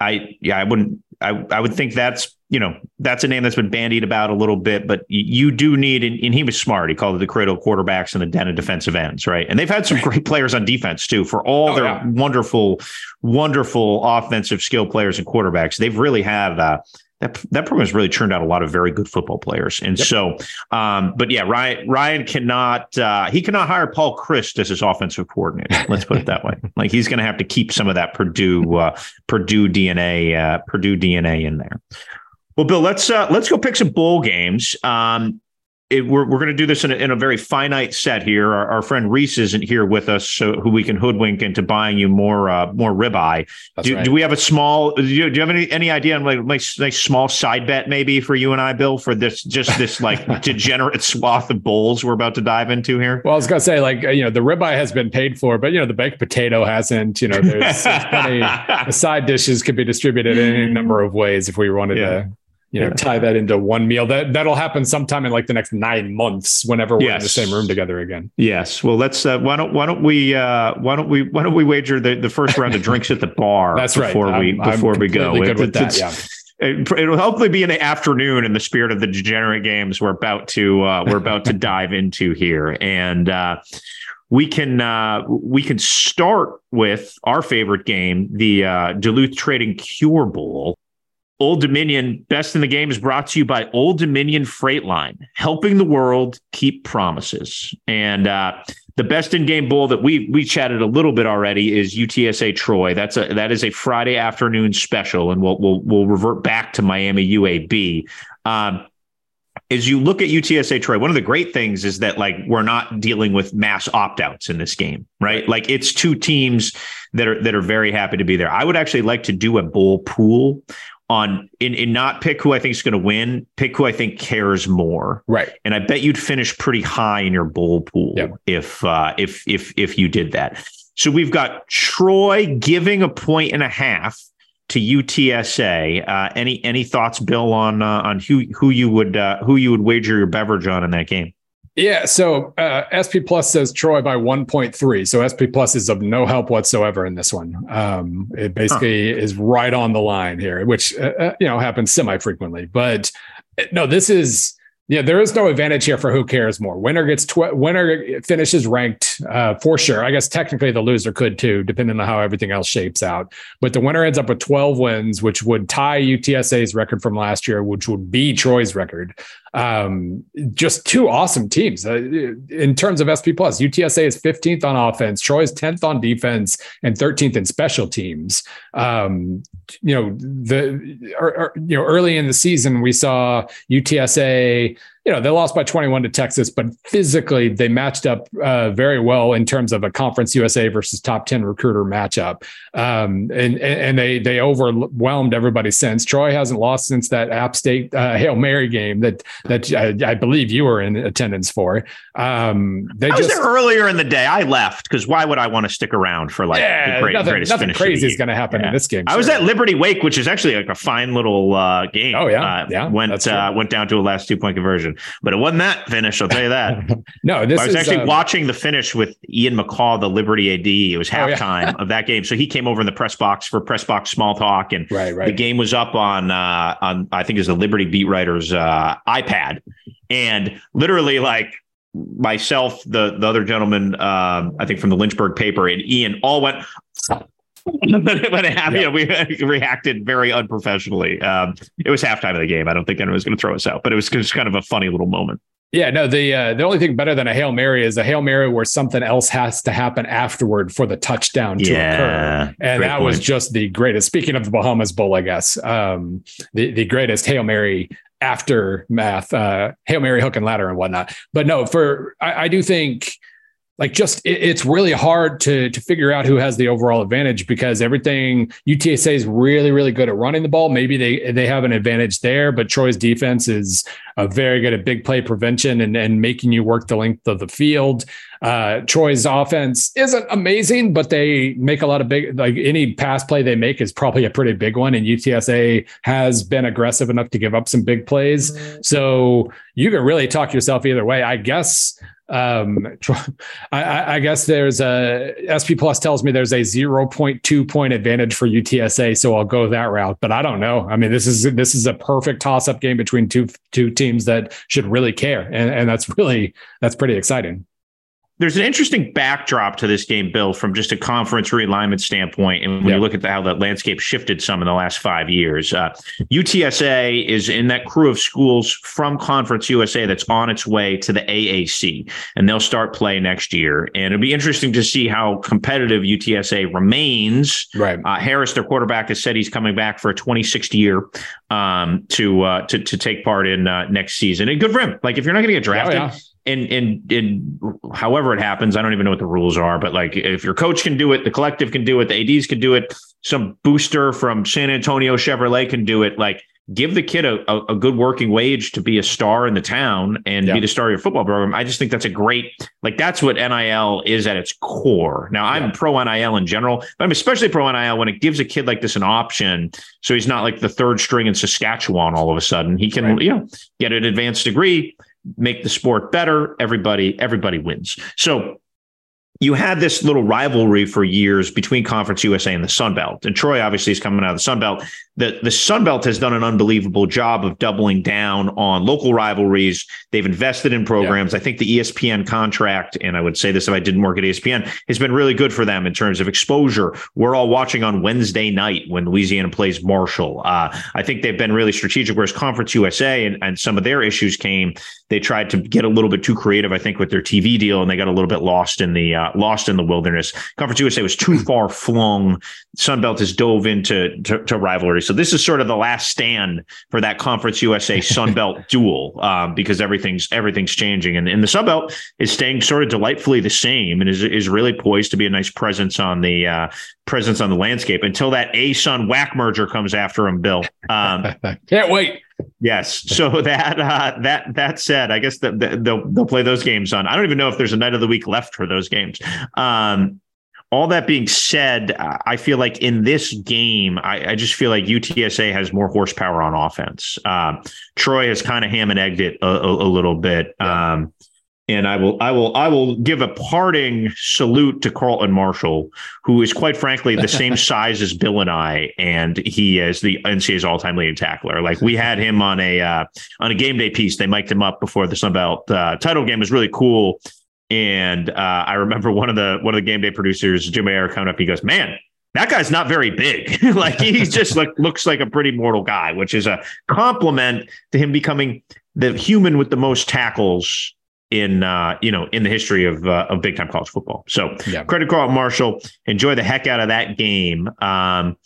I yeah, I wouldn't. I I would think that's you know that's a name that's been bandied about a little bit, but you do need and, and he was smart. He called it the cradle of quarterbacks and the den of defensive ends, right? And they've had some great players on defense too. For all Oh, their yeah. wonderful, wonderful offensive skill players and quarterbacks, they've really had. Uh, that, that program has really churned out a lot of very good football players, and so, um, but yeah, Ryan Ryan cannot uh, he cannot hire Paul Chryst as his offensive coordinator. Let's put it that way. <laughs> Like he's going to have to keep some of that Purdue uh, Purdue DNA uh, Purdue DNA in there. Well, Bill, let's uh, let's go pick some bowl games. Um, it, we're we're going to do this in a, in a very finite set here. Our, our friend Rece isn't here with us, so who we can hoodwink into buying you more uh, more ribeye. Do, right. do we have a small? Do you, do you have any any idea on like nice nice small side bet maybe for you and I, Bill, for this just this like <laughs> degenerate swath of bowls we're about to dive into here? Well, I was gonna say, like you know, the ribeye has been paid for, but you know, the baked potato hasn't. You know, there's, there's plenty. <laughs> The side dishes could be distributed in any <laughs> number of ways if we wanted Yeah. to, you know, Yeah. tie that into one meal. That that'll happen sometime in like the next nine months, whenever we're in the same room together again. Yes. Well, let's. Uh, why don't Why don't we uh, Why don't we Why don't we wager the, the first round of drinks at the bar? <laughs> That's right. Before we I'm- I'm Before we go, good with It's- that, it's- it- It'll hopefully be in the afternoon in the spirit of the degenerate games we're about to uh, we're about to <laughs> dive into here, and uh, we can uh, we can start with our favorite game, the uh, Duluth Trading Cure Bowl. Old Dominion, best in the game is brought to you by Old Dominion Freight Line, helping the world keep promises. And uh, the best in game bowl that we we chatted a little bit already is UTSA Troy. That's a that is a Friday afternoon special, and we'll we'll we'll revert back to Miami UAB. Um, as you look at UTSA Troy, one of the great things is that like we're not dealing with mass opt outs in this game, right? Like it's two teams that are that are very happy to be there. I would actually like to do a bowl pool on in, in not pick who I think is going to win, pick who I think cares more. Right. And I bet you'd finish pretty high in your bowl pool Yep. if uh, if if if you did that. So we've got Troy giving a point and a half to UTSA. Uh, any any thoughts, Bill, on uh, on who who you would uh, who you would wager your beverage on in that game? Yeah. So uh, SP Plus says Troy by 1.3. So SP Plus is of no help whatsoever in this one. Um, it basically is right on the line here, which, uh, uh, you know, happens semi frequently. But uh, no, this is, yeah, there is no advantage here for who cares more. Winner gets, tw- winner finishes ranked uh, for sure. I guess technically the loser could too, depending on how everything else shapes out. But the winner ends up with 12 wins, which would tie UTSA's record from last year, which would be Troy's record um, just two awesome teams uh, in terms of SP plus. UTSA is 15th on offense, Troy's 10th on defense, and 13th in special teams. Um, you know the or, or, you know early in the season we saw UTSA. You know they lost by 21 to Texas, but physically they matched up uh, very well in terms of a Conference USA versus top 10 recruiter matchup. Um, and and they they overwhelmed everybody since. Troy hasn't lost since that App State uh, Hail Mary game that that I, I believe you were in attendance for. Um, they I was just there earlier in the day. I left because why would I want to stick around for like yeah, the great, nothing, greatest nothing crazy is going to happen Yeah. in this game. I was at Liberty Wake, which is actually like a fine little uh, game. Oh, yeah. uh, Yeah, Went uh, went down to a last two point conversion, but it wasn't that finish. I'll tell you that. <laughs> no. This I was is, actually um, watching the finish with Ian McCaw, the Liberty AD. It was Oh, yeah. halftime of that game, so he came over in the press box for press box small talk, and Right, right. the game was up on uh, on I think it was the Liberty beat writer's uh, iPad, and literally like myself, the the other gentleman, um, I think from the Lynchburg paper, and Ian all went. When it happened, you know, we reacted very unprofessionally. Um, it was halftime of the game. I don't think anyone was going to throw us out, but it was just kind of a funny little moment. Yeah, no. The uh, the only thing better than a hail mary is a hail mary where something else has to happen afterward for the touchdown to Yeah, occur, and that was just the greatest. Speaking of the Bahamas Bowl, I guess um, the the greatest hail mary aftermath, uh, hail mary hook and ladder and whatnot. But no, for I, I do think like just it, it's really hard to to figure out who has the overall advantage because everything UTSA is really really good at running the ball. Maybe they they have an advantage there, but Troy's defense is uh, very good at big play prevention and and making you work the length of the field. Uh, Troy's offense isn't amazing, but they make a lot of big like any pass play they make is probably a pretty big one. And UTSA has been aggressive enough to give up some big plays, so you can really talk yourself either way. I guess um <laughs> I, I, guess there's a sp plus tells me there's a 0.2 point advantage for utsa so i'll go that route but i don't know i mean this is this is a perfect toss up game between two two teams that should really care and, and that's really that's pretty exciting there's an interesting backdrop to this game, Bill, from just a conference realignment standpoint. And when yeah. you look at the, how that landscape shifted some in the last five years, uh, UTSA is in that crew of schools from Conference USA that's on its way to the AAC, and they'll start play next year. And it'll be interesting to see how competitive UTSA remains. Right. Uh, Harris, their quarterback, has said he's coming back for a 26th year um, to, uh, to to take part in uh, next season. And good for him. Like if you're not going to get drafted. Oh, yeah and and and however it happens, I don't even know what the rules are, but like if your coach can do it, the collective can do it, the ads can do it, some booster from San Antonio Chevrolet can do it. Like give the kid a, a, a good working wage to be a star in the town and yeah. be the star of your football program. I just think that's a great like that's what NIL is at its core. Now I'm pro NIL in general, but I'm especially pro NIL when it gives a kid like this an option. So he's not like the third string in Saskatchewan all of a sudden. He can, right. you know, get an advanced degree make the sport better. Everybody, everybody wins. So you had this little rivalry for years between Conference USA and the Sun Belt. And Troy obviously is coming out of the Sun Belt. The, the Sun Belt has done an unbelievable job of doubling down on local rivalries. They've invested in programs. Yeah. I think the ESPN contract, and I would say this if I didn't work at ESPN, has been really good for them in terms of exposure. We're all watching on Wednesday night when Louisiana plays Marshall. Uh, I think they've been really strategic, whereas Conference USA and, and some of their issues came, they tried to get a little bit too creative, I think, with their TV deal, and they got a little bit lost in the uh, lost in the wilderness. Conference USA was too far flung. Sunbelt has dove into to, to rivalry. So this is sort of the last stand for that Conference USA <laughs> Sunbelt duel um, because everything's everything's changing, and, and the Sunbelt is staying sort of delightfully the same, and is is really poised to be a nice presence on the uh, presence on the landscape until that ASUN WAC merger comes after him. Bill, um, <laughs> can't wait. Yes. So <laughs> that uh, that that said, I guess that the, they'll they'll play those games on. I don't even know if there's a night of the week left for those games. Um, all that being said, I feel like in this game, I, I, just feel like UTSA has more horsepower on offense. Uh, Troy has kind of ham and egged it a, a, a little bit. Um, and I will, I will, I will give a parting salute to Carlton Martial, who is quite frankly the <laughs> same size as Bill and I, and he is the NCAA's all-time leading tackler. Like we had him on a uh, on a game day piece. They mic'd him up before the Sun Belt uh, title game. It was really cool. And uh, I remember one of the one of the game day producers, Jim Ayer, coming up. He goes, "Man, that guy's not very big. <laughs> like he <laughs> just like looks like a pretty mortal guy, which is a compliment to him becoming the human with the most tackles in uh, you know in the history of uh, of big time college football. So yeah. credit Carlton Martial, Enjoy the heck out of that game. Um,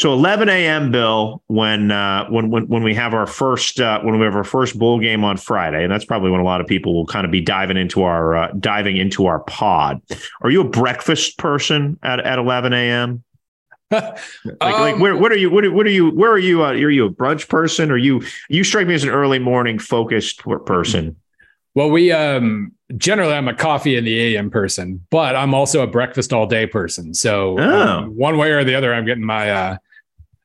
so 11 a.m. Bill, when uh, when when when we have our first uh, when we have our first bowl game on Friday, and that's probably when a lot of people will kind of be diving into our uh, diving into our pod. Are you a breakfast person at at 11 a.m.? <laughs> like, um, like where, what are you what are, what are you where are you uh, are you a brunch person or you you strike me as an early morning focused person well, we um generally I'm a coffee in the AM person, but I'm also a breakfast all day person. So um, oh. um, one way or the other, I'm getting my uh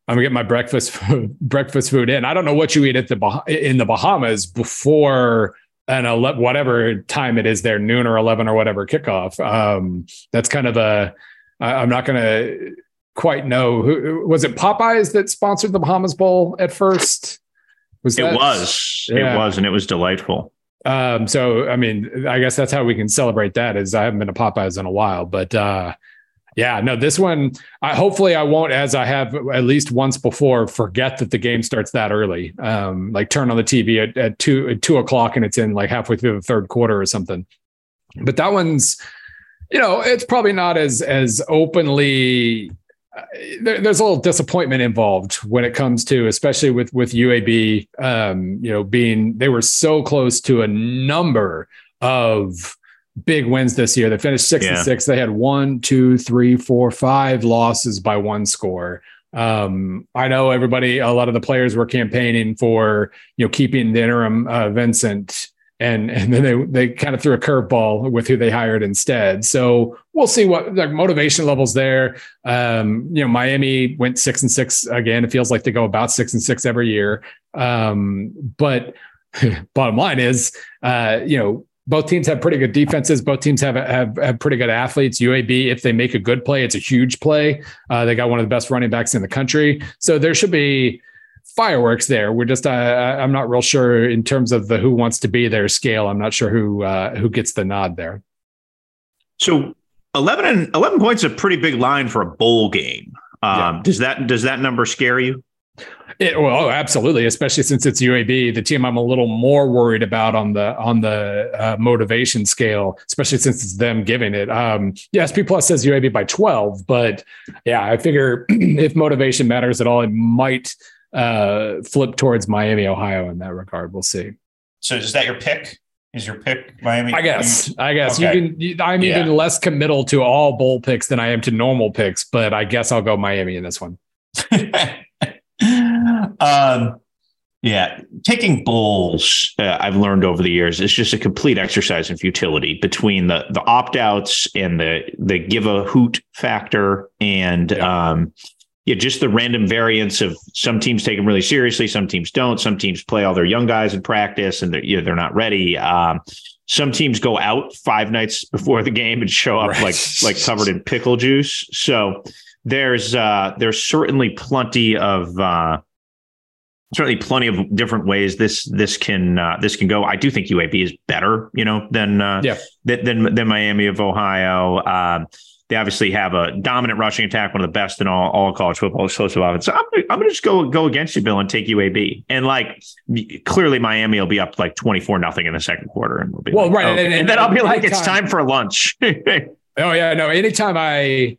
I'm getting my breakfast <laughs> food, breakfast food in. I don't know what you eat at the bah- in the Bahamas before an ele- whatever time it is there, noon or eleven or whatever kickoff. Um, that's kind of a. I, I'm not going to quite know who was it. Popeyes that sponsored the Bahamas Bowl at first. Was that, it was yeah. it was and it was delightful. Um, so I mean, I guess that's how we can celebrate that. Is I haven't been to Popeyes in a while, but uh, yeah, no, this one. I hopefully I won't, as I have at least once before, forget that the game starts that early. Um, like turn on the TV at, at two at two o'clock and it's in like halfway through the third quarter or something. But that one's, you know, it's probably not as as openly there, there's a little disappointment involved when it comes to, especially with with UAB. Um, you know, being they were so close to a number of big wins this year. They finished six Yeah. and six. They had one, two, three, four, five losses by one score. Um, I know everybody, a lot of the players were campaigning for you know keeping the interim uh, Vincent, and and then they they kind of threw a curveball with who they hired instead. So we'll see what like motivation levels there. Um, you know, Miami went six and six again. It feels like they go about six and six every year. Um, but <laughs> bottom line is, uh, you know, both teams have pretty good defenses. Both teams have, have have pretty good athletes. UAB, if they make a good play, it's a huge play. Uh, they got one of the best running backs in the country, so there should be fireworks there. We're just uh, I'm not real sure in terms of the who wants to be there scale. I'm not sure who uh, who gets the nod there. So 11 and 11 points is a pretty big line for a bowl game. Um, Does that does that number scare you? It, well, oh, absolutely, especially since it's UAB, the team I'm a little more worried about on the on the uh, motivation scale, especially since it's them giving it. Um, yes, P plus says UAB by 12, but yeah, I figure <clears throat> if motivation matters at all, it might uh, flip towards Miami, Ohio in that regard. We'll see. So is that your pick? Is your pick Miami? I guess. I guess Okay. you can. You, I'm Yeah. even less committal to all bowl picks than I am to normal picks, but I guess I'll go Miami in this one. <laughs> um, yeah, picking bowls. Uh, I've learned over the years is just a complete exercise in futility between the the opt outs and the the give a hoot factor and um, yeah, just the random variance of some teams take them really seriously, some teams don't. Some teams play all their young guys in practice and they're you know, they're not ready. Um, some teams go out five nights before the game and show up Right. like like covered in pickle juice. So there's uh, there's certainly plenty of uh, certainly plenty of different ways this this can uh, this can go. I do think UAB is better, you know, than uh, Yeah. than, than than Miami of Ohio. They obviously have a dominant rushing attack, one of the best in all, all college football, explosive offense. So I'm, I'm going to just go go against you, Bill, and take UAB. And like clearly, Miami will be up like 24 nothing in the second quarter, and we'll be Well, like, right, okay. and- and, and- then I'll be like, it's time for lunch. <laughs> Oh yeah, no. Anytime I,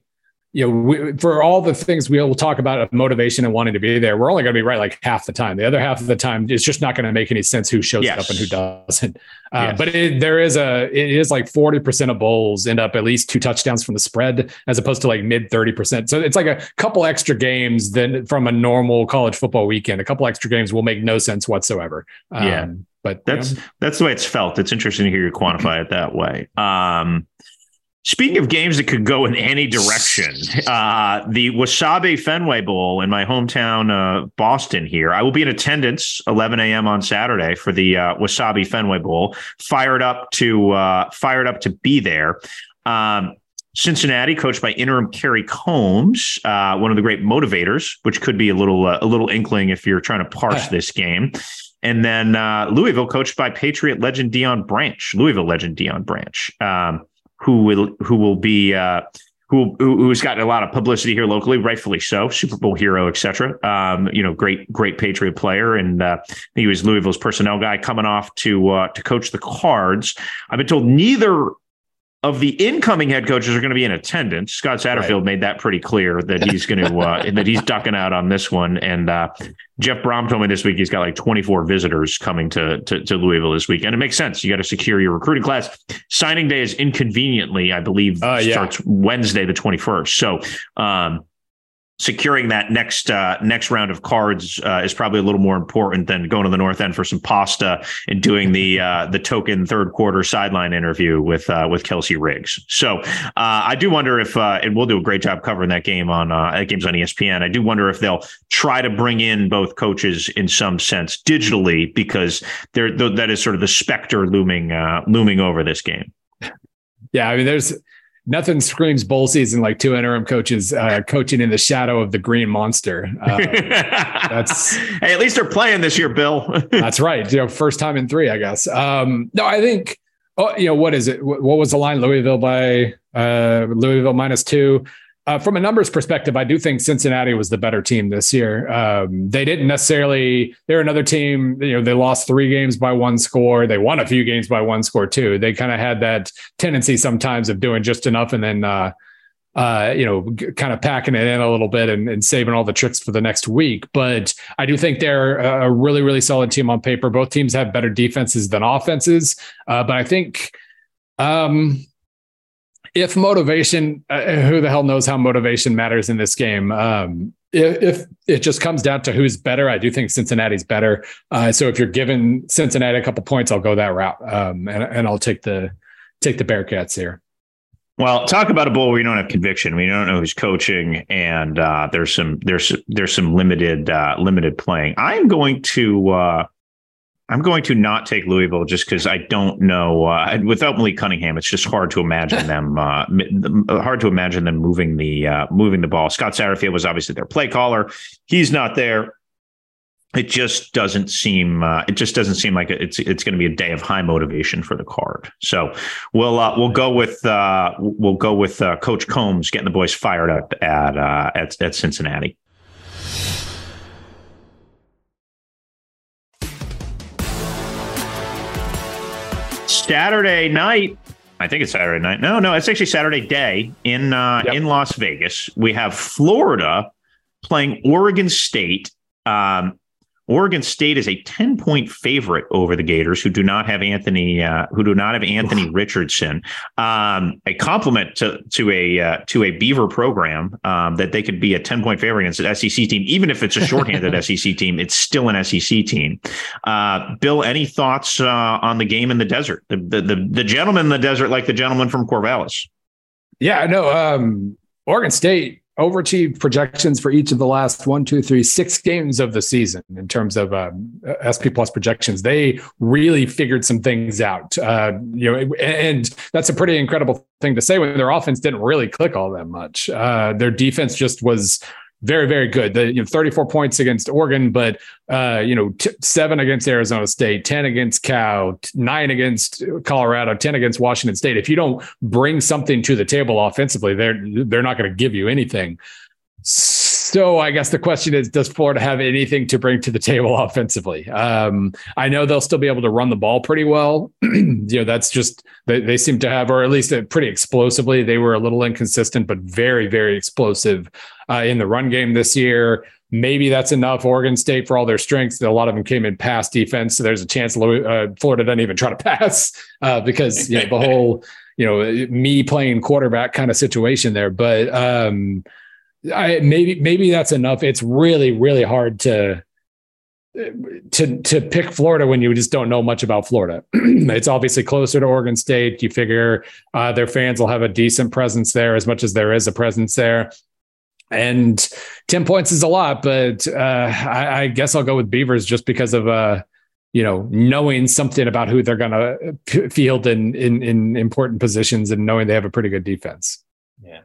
you know, we, for all the things we will talk about of motivation and wanting to be there, we're only going to be right like half the time. The other half of the time, it's just not going to make any sense who shows Yes. up and who doesn't. Uh, Yes. But it, there is a, it is like forty percent of bowls end up at least two touchdowns from the spread, as opposed to like mid thirty percent. So it's like a couple extra games than from a normal college football weekend. A couple extra games will make no sense whatsoever. Um, Yeah. but you That's know, that's the way it's felt. It's interesting to hear you quantify it that way. Um, speaking of games that could go in any direction, uh, the Wasabi Fenway Bowl in my hometown, uh, Boston. Here, I will be in attendance 11 a.m. on Saturday for the uh, Wasabi Fenway Bowl. Fired up to uh, fired up to be there. Um, Cincinnati, coached by interim Kerry Coombs, uh, one of the great motivators, which could be a little uh, a little inkling if you're trying to parse this game. And then uh, Louisville, coached by Patriot legend Deion Branch, Louisville legend Deion Branch, um, who will who will be uh, who who- who's gotten a lot of publicity here locally, rightfully so, Super Bowl hero, etc. Um, you know, great great Patriot player, and uh, he was Louisville's personnel guy coming off to uh, to coach the Cards. I've been told neither of the incoming head coaches are going to be in attendance. Scott Satterfield made that pretty clear that he's going <laughs> to uh, that he's ducking out on this one. And uh, Jeff Brohm told me this week he's got like 24 visitors coming to, to to Louisville this week, and it makes sense. You got to secure your recruiting class. Signing day is inconveniently, I believe, Uh, yeah. starts Wednesday the 21st. So. Um, Securing that next uh, next round of cards uh, is probably a little more important than going to the north end for some pasta and doing the uh, the token third quarter sideline interview with uh, with Kelsey Riggs. So uh, I do wonder if uh, and we'll do a great job covering that game on that game's on ESPN. I do wonder if they'll try to bring in both coaches in some sense digitally because there th- that is sort of the specter looming looming over this game. Yeah, I mean, there's nothing screams bowl season like two interim coaches uh, coaching in the shadow of the green monster. Uh, <laughs> that's hey, at least they're playing this year, Bill. <laughs> that's right. You know, first time in three, I guess. Um, no, I think. Oh, you know, what is it? What was the line? Louisville by uh, Louisville minus two. Uh, from a numbers perspective, I do think Cincinnati was the better team this year. Um, they didn't necessarily. They're another team. You know, they lost three games by one score. They won a few games by one score too. They kind of had that tendency sometimes of doing just enough and then, uh, uh, you know, kind of packing it in a little bit and, and saving all the tricks for the next week. But I do think they're a really, really solid team on paper. Both teams have better defenses than offenses. Uh, but I think Um, if motivation, uh, who the hell knows how motivation matters in this game? Um, if, if, it just comes down to who's better, I do think Cincinnati's better. Uh, so if you're giving Cincinnati a couple points, I'll go that route, um, and, and I'll take the take the Bearcats here. Well, talk about a bowl where you don't have conviction. We don't know who's coaching, and uh, there's some there's there's some limited uh, limited playing. I'm going to uh, I'm going to not take Louisville just because I don't know. Uh, without Malik Cunningham, it's just hard to imagine <laughs> them uh, hard to imagine them moving the uh, moving the ball. Scott Satterfield was obviously their play caller. He's not there it just doesn't seem uh, it just doesn't seem like it's it's going to be a day of high motivation for the card. So we'll uh, we'll go with uh, we'll go with uh, Coach Coombs getting the boys fired up at uh, at, at Cincinnati. Saturday night. I think it's Saturday night. No, no, it's actually Saturday day in uh, yep. in Las Vegas. We have Florida playing Oregon State. Um, Oregon State is a 10 point favorite over the Gators, who do not have Anthony, uh, who do not have Anthony Richardson. Um, a compliment to to a uh, to a Beaver program um, that they could be a 10 point favorite against an SEC team, even if it's a shorthanded <laughs> SEC team, it's still an SEC team. Uh, Bill, any thoughts uh, on the game in the desert? The, the, the the gentleman in the desert, like the gentleman from Corvallis. Yeah, no. Um, Oregon State overachieved projections for each of the last one, two, three, six games of the season in terms of um, SP plus projections. They really figured some things out, uh, you know, and that's a pretty incredible thing to say when their offense didn't really click all that much. Uh, their defense just was very, very good. The you know, 34 points against Oregon, but uh, you know, t- seven against Arizona State, 10 against Cal, nine against Colorado, 10 against Washington State. If you don't bring something to the table offensively, they're they're not going to give you anything. I guess the question is, does Florida have anything to bring to the table offensively? Um, I know they'll still be able to run the ball pretty well. <clears throat> you know, that's just they, they seem to have, or at least pretty explosively. They were a little inconsistent, but very, very explosive uh, in the run game this year. Maybe that's enough. Oregon State, for all their strengths, a lot of them came in pass defense. So there's a chance uh, Florida doesn't even try to <laughs> pass uh, because you know, the whole, you know, me playing quarterback kind of situation there. But um, I, maybe maybe that's enough. It's really really hard to to to pick Florida when you just don't know much about Florida. <clears throat> it's obviously closer to Oregon State. You figure uh, their fans will have a decent presence there, as much as there is a presence there. And ten points is a lot, but uh, I, I, guess I'll go with Beavers just because of uh, you know knowing something about who they're going to field in, in in important positions and knowing they have a pretty good defense. Yeah.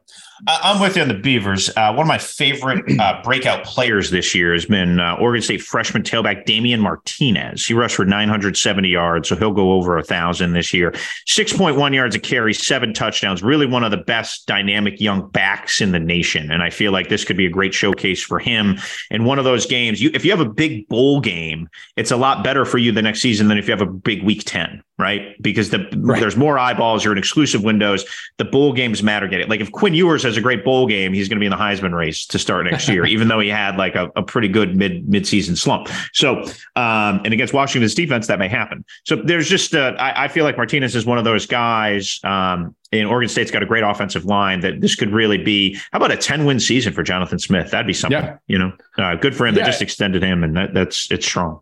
I'm with you on the Beavers. Uh, one of my favorite uh, <clears throat> breakout players this year has been uh, Oregon State freshman tailback Damien Martinez. He rushed for 970 yards, so he'll go over a thousand this year. 6.1 yards a carry, seven touchdowns. Really one of the best dynamic young backs in the nation, and I feel like this could be a great showcase for him. In one of those games, you if you have a big bowl game, it's a lot better for you the next season than if you have a big Week 10 right? Because the right. there's more eyeballs, you're in exclusive windows. The bowl games matter. Get it? Like if Quinn Ewers has a great bowl game, he's going to be in the Heisman race to start next year, even though he had like a, a pretty good mid mid season slump. So, um, and against Washington's defense, that may happen. So there's just uh, I, I, feel like Martinez is one of those guys. Um, and Oregon State's got a great offensive line that this could really be. How about a 10 win season for Jonathan Smith? That'd be something, yeah. you know, uh, good for him. Yeah. They just extended him and that, that's, it's strong.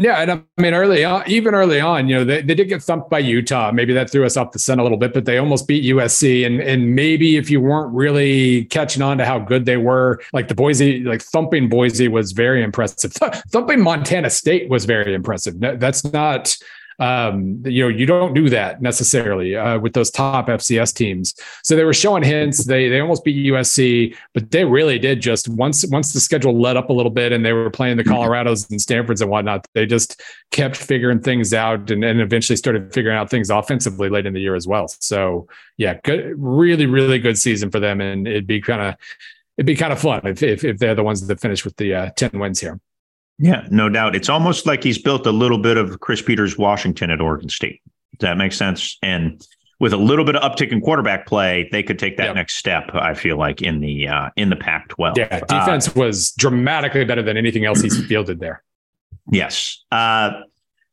Yeah, and I mean, early on, even early on, you know, they, they did get thumped by Utah. Maybe that threw us off the scent a little bit, but they almost beat USC. And and maybe if you weren't really catching on to how good they were, like the Boise, like thumping Boise was very impressive. thumping Montana State was very impressive. That's not um, you know, you don't do that necessarily uh, with those top FCS teams. So they were showing hints. They they almost beat USC, but they really did just once once the schedule let up a little bit and they were playing the. Colorados and Stanfords and whatnot. They just kept figuring things out and, and eventually started figuring out things offensively late in the year as well. So yeah, good, really really good season for them, and it'd be kind of it'd be kind of fun if, if, if they're the ones that finish with the uh, ten wins here. Yeah, no doubt. It's almost like he's built a little bit of Chris Petersen Washington at Oregon State. Does that make sense? And with a little bit of uptick in quarterback play, they could take that yep. next step. I feel like in the uh, in the Pac-12. Yeah, defense uh, was dramatically better than anything else he's fielded there. Yes. Uh,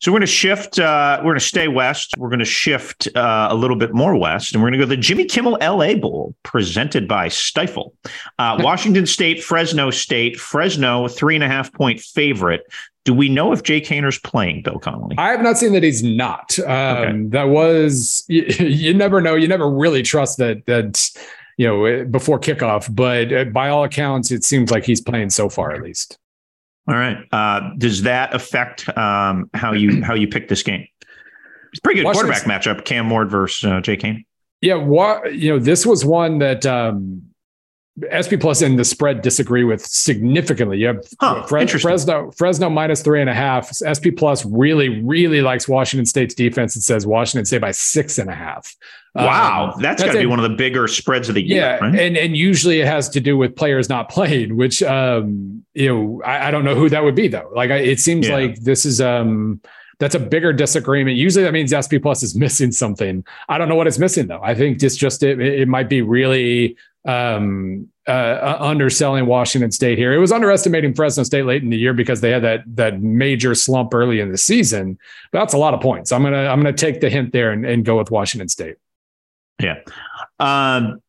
So we're going to shift. Uh, we're going to stay west. We're going to shift uh, a little bit more west, and we're going to go to the Jimmy Kimmel LA Bowl, presented by Stifel. Uh, <laughs> Washington State, Fresno State. Fresno, three and a half point favorite. Do we know if Jake Haener's playing, Bill Connelly? I have not seen that he's not. Um, okay. That was you, <laughs> you, never know. You never really trust that that you know before kickoff. But uh, by all accounts, it seems like he's playing so far, at least. All right. Uh, does that affect um, how you <clears throat> how you pick this game? It's pretty good quarterback matchup. Cam Ward versus uh, Jake Haener. Yeah, what you know, this was one that um, SP Plus and the spread disagree with significantly. You have huh, Fre- Fresno, Fresno minus three and a half. SP Plus really, really likes Washington State's defense. and says Washington State by six and a half. Wow, um, that's, that's got to be one of the bigger spreads of the year. Yeah, right? and and usually it has to do with players not playing, which um, you know I, I don't know who that would be though. Like I, it seems yeah. like this is um that's a bigger disagreement. Usually that means SP Plus is <laughs> missing something. I don't know what it's missing though. I think it's just it, it might be really um, uh, uh, underselling Washington State here. It was underestimating Fresno State late in the year because they had that that major slump early in the season. But that's a lot of points. I'm gonna I'm gonna take the hint there and, and go with Washington State. Yeah. Um,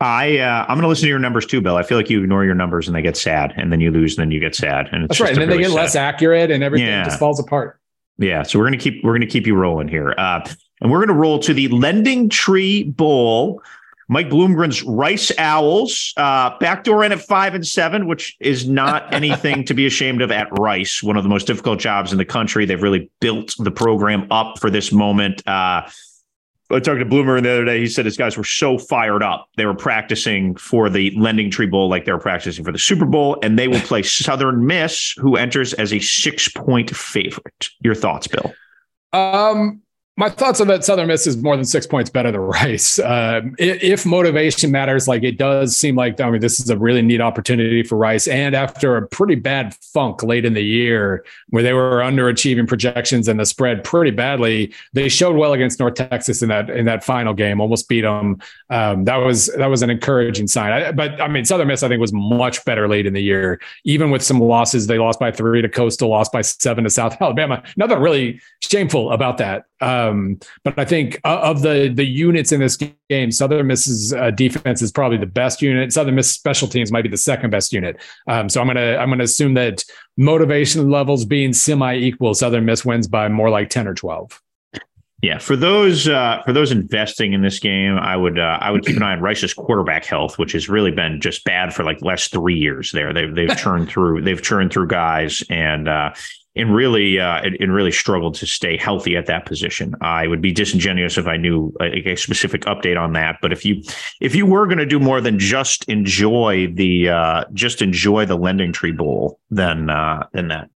I uh, I'm going to listen to your numbers too, Bill. I feel like you ignore your numbers and they get sad, and then you lose, and then you get sad, and that's right. And then really they get sad. less accurate, and everything yeah. just falls apart. Yeah. So we're going to keep we're going to keep you rolling here, uh, and we're going to roll to the Lending Tree Bowl. Mike Bloomgren's Rice Owls, uh, backdoor in at five and seven, which is not <laughs> anything to be ashamed of at Rice, one of the most difficult jobs in the country. They've really built the program up for this moment. Uh, I talked to Bloomer the other day. He said his guys were so fired up. They were practicing for the Lending Tree Bowl like they were practicing for the Super Bowl, and they will play <laughs> Southern Miss, who enters as a six point favorite. Your thoughts, Bill? Um, my thoughts on that Southern Miss is more than six points better than Rice. <laughs> Uh, if motivation matters, like it does seem like, I mean, this is a really neat opportunity for Rice. And after a pretty bad funk late in the year where they were underachieving projections and the spread pretty badly, they showed well against North Texas in that in that final game, almost beat them. Um, that was that was an encouraging sign. I, but I mean, Southern Miss I think was much better late in the year, even with some losses. They lost by three to Coastal, lost by seven to South Alabama. Nothing really shameful about that. Um, but I think uh, of the the units in this game, Southern Miss's uh, defense is probably the best unit. Southern Miss special teams might be the second best unit. Um, so I'm gonna I'm gonna assume that motivation levels being semi equal, Southern Miss wins by more like ten or twelve. Yeah, for those uh, for those investing in this game, I would uh, I would keep an eye on Rice's quarterback health, which has really been just bad for like the last three years. There, they've they've <laughs> churned through they've churned through guys, and uh, and really uh, and, really struggled to stay healthy at that position. I would be disingenuous if I knew a, a specific update on that. But if you if you were going to do more than just enjoy the uh, just enjoy the Lending Tree Bowl, then uh, then that.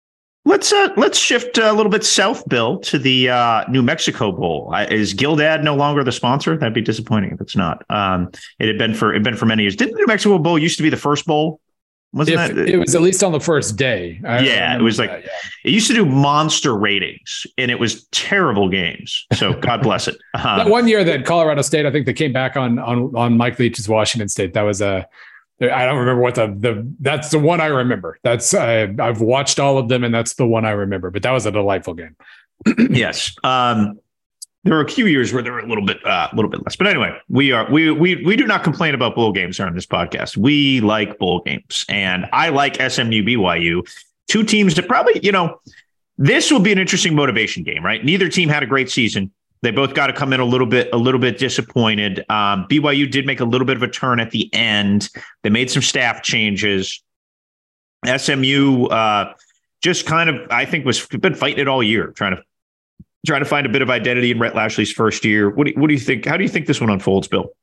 Let's uh, let's shift a little bit south, Bill, to the uh, New Mexico Bowl. Is Gildan no longer the sponsor? That'd be disappointing if it's not. Um, it had been for it had been for many years. Didn't the New Mexico Bowl used to be the first bowl wasn't if, that? It was at least on the first day. I yeah, it was like that, yeah. it used to do monster ratings, and it was terrible games. So God bless it. Um, <laughs> that one year that Colorado State, I think they came back on on on Mike Leach's Washington State. That was a I don't remember what the the that's the one I remember. That's uh, I've watched all of them, and that's the one I remember. But that was a delightful game. yes. Um, there were a few years where there were a little bit uh, a little bit less. But anyway we are we we we do not complain about bowl games here on this podcast. We like bowl games and i like smu byu two teams that probably you know this will be an interesting motivation game right? Neither team had a great season. They both got to come in a little bit a little bit disappointed. Um, byu did make a little bit of a turn at the end. They made some staff changes. Smu uh, just kind of i think was been fighting it all year trying to trying to find a bit of identity in Rhett Lashlee's first year. What do, what do you think? How do you think this one unfolds, Bill?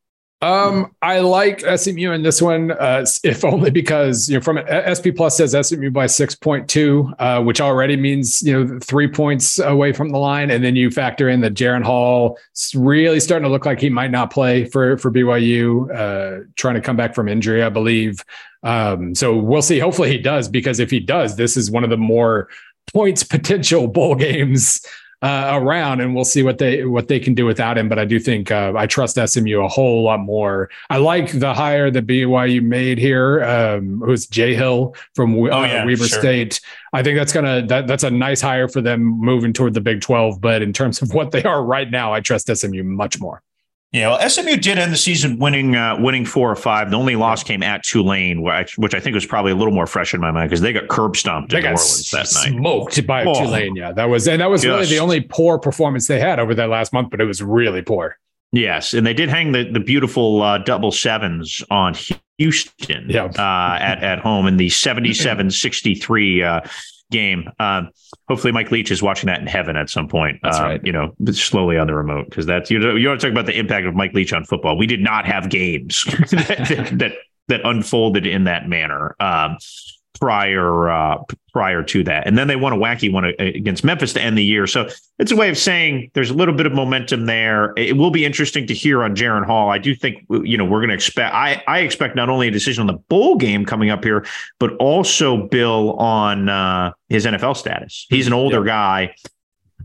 Um, I like SMU in this one, uh, if only because you know from SP Plus says SMU by six point two, uh, which already means you know three points away from the line, and then you factor in that Jaren Hall really starting to look like he might not play for for BYU, uh, trying to come back from injury, I believe. Um, so we'll see. Hopefully he does, because if he does, this is one of the more points potential bowl games uh, around, and we'll see what they what they can do without him. But I do think uh, I trust SMU a whole lot more. I like the hire that BYU made here, um, who's Jay Hill from uh, oh, yeah, Weber sure. State. I think that's gonna that, that's a nice hire for them moving toward the Big Twelve. But in terms of what they are right now, I trust SMU much more. Yeah, well, SMU did end the season winning uh, winning four or five. The only loss came at Tulane, which, which I think was probably a little more fresh in my mind because they got curb stomped they in New Orleans that night. Smoked by oh. Tulane. Yeah, that was and that was really the only poor performance they had over that last month, but it was really poor. Yes, and they did hang the the beautiful uh, double sevens on Houston uh, at at home in the 77-63 uh, game. Um, hopefully, Mike Leach is watching that in heaven at some point. That's uh, right. You know, slowly on the remote because that's you know you want to talk about the impact of Mike Leach on football. We did not have games <laughs> that, that, that unfolded in that manner. Um, prior uh, prior to that. And then they won a wacky one against Memphis to end the year. So it's a way of saying there's a little bit of momentum there. It will be interesting to hear on Jaren Hall. I do think you know we're going to expect. I I expect not only a decision on the bowl game coming up here, but also Bill on uh, his NFL status. He's an older guy.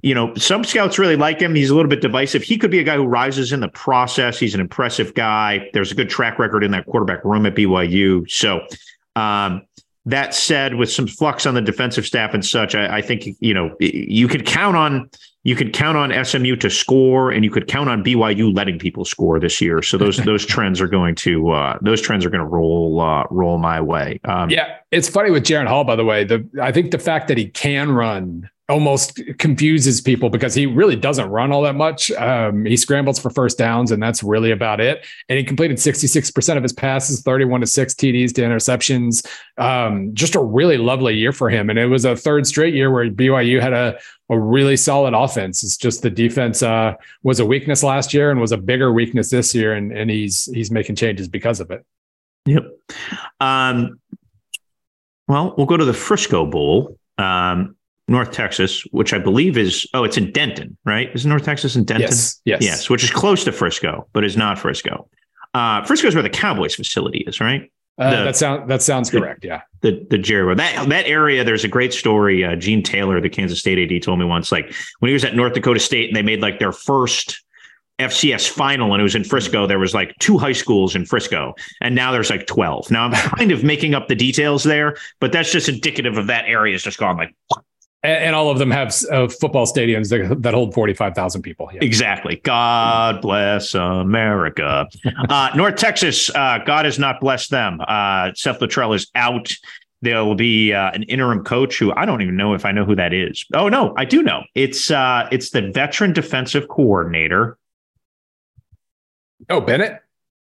You know, some scouts really like him. He's a little bit divisive. He could be a guy who rises in the process. He's an impressive guy. There's a good track record in that quarterback room at BYU. So, um, that said, with some flux on the defensive staff and such, I, I, think you know you could count on you could count on SMU to score, and you could count on BYU letting people score this year. So those <laughs> those trends are going to uh, those trends are going to roll uh, roll my way. Um, yeah, it's funny with Jaren Hall, by the way. The I think the fact that he can run almost confuses people because he really doesn't run all that much. Um, he scrambles for first downs, and that's really about it. And he completed 66% of his passes, 31 to 6 TDs to interceptions. Um, just a really lovely year for him. And it was a third straight year where BYU had a, a really solid offense. It's just the defense uh, was a weakness last year and was a bigger weakness this year. And, and he's he's making changes because of it. Yep. Um, well, we'll go to the Frisco Bowl. Um, North Texas, which I believe is oh, it's in Denton, right? Is North Texas in Denton? Yes, yes, yes, which is close to Frisco, but is not Frisco. Uh, Frisco is where the Cowboys facility is, right? Uh, the, that sounds that sounds the, correct. Yeah, the the Jerry that that area. There's a great story. Uh, Gene Taylor, the Kansas State AD, told me once. Like when he was at North Dakota State, and they made like their first FCS final and it was in Frisco, there was like two high schools in Frisco, and now there's like 12. Now I'm kind of making up the details there, but that's just indicative of that area is just gone like and, and all of them have uh, football stadiums that, that hold 45,000 people. Yeah. Exactly. God bless America. uh, North Texas, uh, God has not blessed them. Uh, Seth Littrell is out. There will be uh, an interim coach who I don't even know if I know who that is. Oh no, I do know. It's uh, it's the veteran defensive coordinator. Oh, Bennett.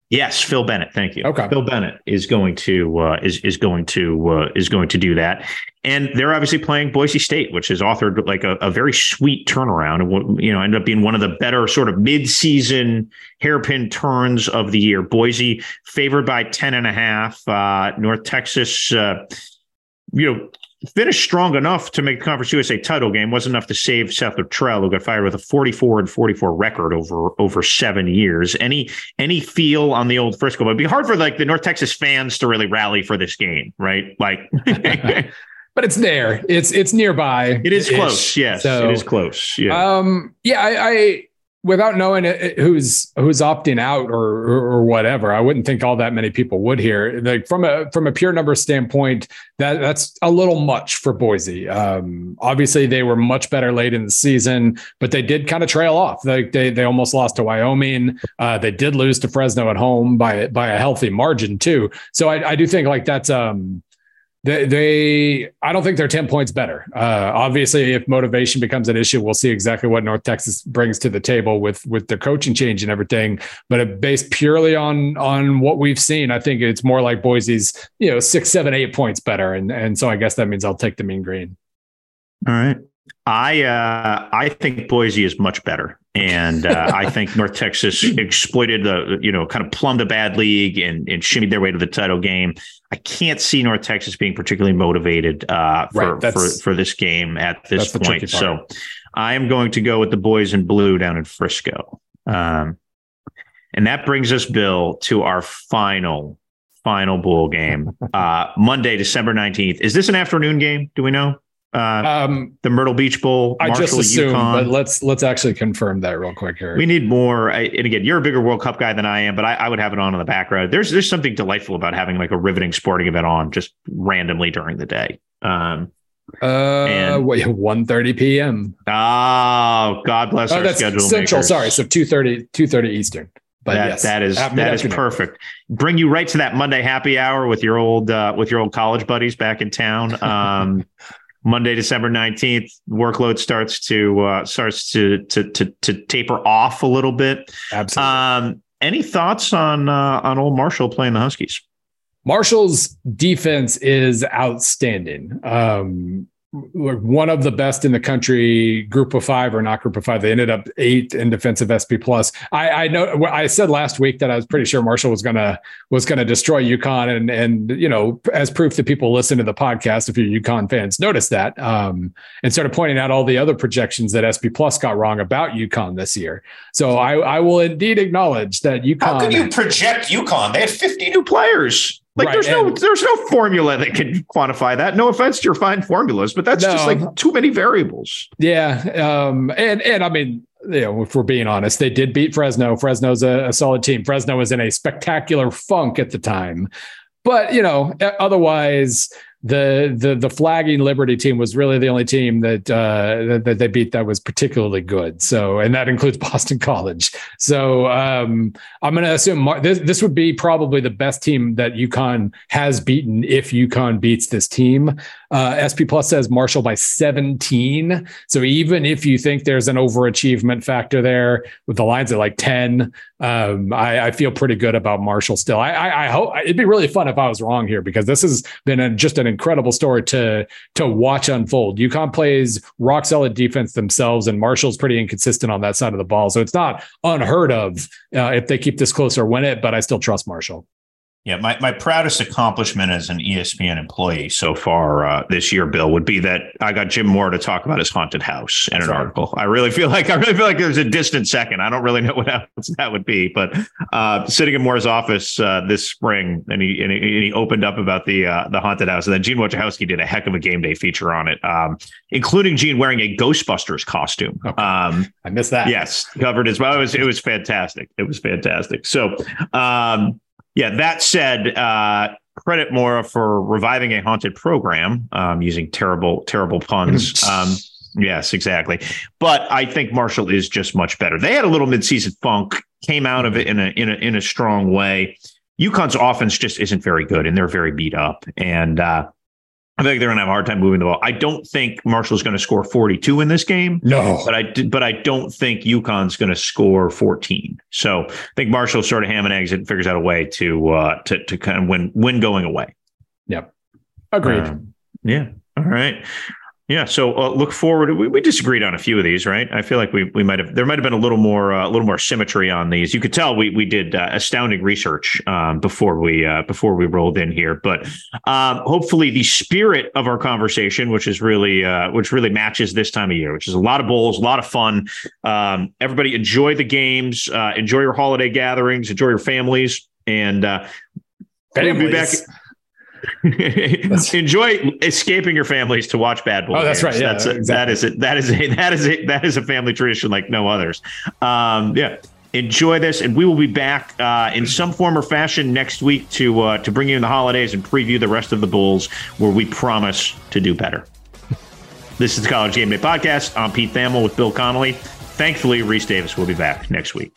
Yes, Phil Bennett. Thank you. Okay. Phil Bennett is going to uh, is is going to uh, is going to do that, and they're obviously playing Boise State, which has authored like a, a very sweet turnaround, and you know ended up being one of the better sort of mid season hairpin turns of the year. Boise favored by ten and a half. Uh, North Texas, uh, you know, finished strong enough to make the Conference USA title game. Wasn't enough to save Seth Littrell, who got fired with a 44 and 44 record over over seven years. Any any feel on the old Frisco? But it'd be hard for like the North Texas fans to really rally for this game, right? Like. <laughs> but it's there. It's it's nearby. It is close. Yes, so, it is close. Yeah. Um. Yeah. I, I without knowing who's who's opting out or, or, or whatever, I wouldn't think all that many people would here. Like from a from a pure number standpoint, that that's a little much for Boise. Um, obviously, they were much better late in the season, but they did kind of trail off. Like they they almost lost to Wyoming. Uh, they did lose to Fresno at home by by a healthy margin too. So I, I do think like that's um they, they I don't think they're 10 points better. Uh, obviously, if motivation becomes an issue, we'll see exactly what North Texas brings to the table with with the coaching change and everything. But based purely on on what we've seen, I think it's more like Boise's, you know, six, seven, eight points better. And and so I guess that means I'll take the mean green. All right. I uh, I think Boise is much better, and uh, I <laughs> think North Texas exploited the you know kind of plumbed a bad league and and shimmied their way to the title game. I can't see North Texas being particularly motivated uh, for, right, for for this game at this point. So I am going to go with the boys in blue down in Frisco, um, and that brings us, Bill, to our final final bowl game, <laughs> uh, Monday, December nineteenth. Is this an afternoon game? Do we know? Uh, Um, the Myrtle Beach Bowl. I just assume, UConn. but let's let's actually confirm that real quick here. We need more. I, and again, you're a bigger World Cup guy than I am, but I, I would have it on in the background. There's there's something delightful about having like a riveting sporting event on just randomly during the day. Um, uh, wait, 1.30 p.m. oh, God bless Oh, our that's schedule. central. makers. Sorry, so 2.30 2.30 Eastern. But that, yes, that is that is perfect. Bring you right to that Monday happy hour with your old uh, with your old college buddies back in town. Um, <laughs> Monday, December nineteenth, workload starts to uh, starts to, to to to taper off a little bit. Absolutely. Um, any thoughts on uh, on old Marshall playing the Huskies? Marshall's defense is outstanding. Um, one of the best in the country, group of five or not group of five. They ended up eighth in defensive SP plus. I, I know I said last week that I was pretty sure Marshall was gonna was gonna destroy UConn, and and you know as proof that people listen to the podcast, if you're UConn fans, notice that um, and started pointing out all the other projections that SP plus got wrong about UConn this year. So I I will indeed acknowledge that UConn. How can you project UConn? They had 50 new players. Like Right, there's no and- there's no formula that can quantify that. No offense to your fine formulas, but that's just like too many variables. Yeah, um, and and I mean, you know, if we're being honest, they did beat Fresno. Fresno's a, a solid team. Fresno was in a spectacular funk at the time, but you know, otherwise, the the the flagging Liberty team was really the only team that uh, that, they beat that was particularly good. So, and that includes <laughs> Boston College. So, um, I'm going to assume Mar- this this would be probably the best team that UConn has beaten if UConn beats this team. Uh, SP Plus says Marshall by 17. So even if you think there's an overachievement factor there with the lines at like 10, um, I, I feel pretty good about Marshall still. I, I, I hope it'd be really fun if I was wrong here because this has been a, just an incredible story to to watch unfold. UConn plays rock solid defense themselves, and Marshall's pretty inconsistent on that side of the ball. So it's not unheard of uh, if they keep this close or win it. But I still trust Marshall. Yeah, my, my proudest accomplishment as an ESPN employee so far uh, this year, Bill, would be that I got Jim Mora to talk about his haunted house in an article. I really feel like I really feel like there's a distant second. I don't really know what else that would be, but uh, sitting in Mora's office uh, this spring, and he, and he and he opened up about the uh, the haunted house, and then Gene Wojciechowski did a heck of a game day feature on it, um, including Gene wearing a Ghostbusters costume. Um, I missed that. Yes, covered as well. It was it was fantastic. It was fantastic. So, um, yeah. That said, uh, credit Mora for reviving a haunted program um, using terrible terrible puns. <laughs> Um, yes, exactly. But I think Marshall is just much better. They had a little midseason funk, came out of it in a in a in a strong way. UConn's offense just isn't very good, and they're very beat up. And uh, I think they're going to have a hard time moving the ball. I don't think Marshall's going to score 42 in this game. No, but I but I don't think UConn's going to score 14. So I think Marshall sort of ham and eggs and figures out a way to uh, to to kind of win win going away. Yep, agreed. Um, yeah. All right. Yeah. So uh, look forward. We, we disagreed on a few of these, right? I feel like we we might have there might have been a little more uh, a little more symmetry on these. You could tell we we did uh, astounding research um, before we uh, before we rolled in here, but um, hopefully the spirit of our conversation, which is really uh, which really matches this time of year, which is a lot of bowls, a lot of fun. Um, everybody enjoy the games, uh, enjoy your holiday gatherings, enjoy your families, and uh, we'll be back. <laughs> Enjoy escaping your families to watch bad bowl. Oh, that's games. right. Yeah, that's a, exactly. that is it. That is a that is a that is a family tradition like no others. Um, yeah. Enjoy this, and we will be back uh, in some form or fashion next week to uh, to bring you in the holidays and preview the rest of the Bulls, where we promise to do better. <laughs> This is the College Game Day Podcast. I'm Pete Thamel with Bill Connelly. Thankfully, Rece Davis will be back next week.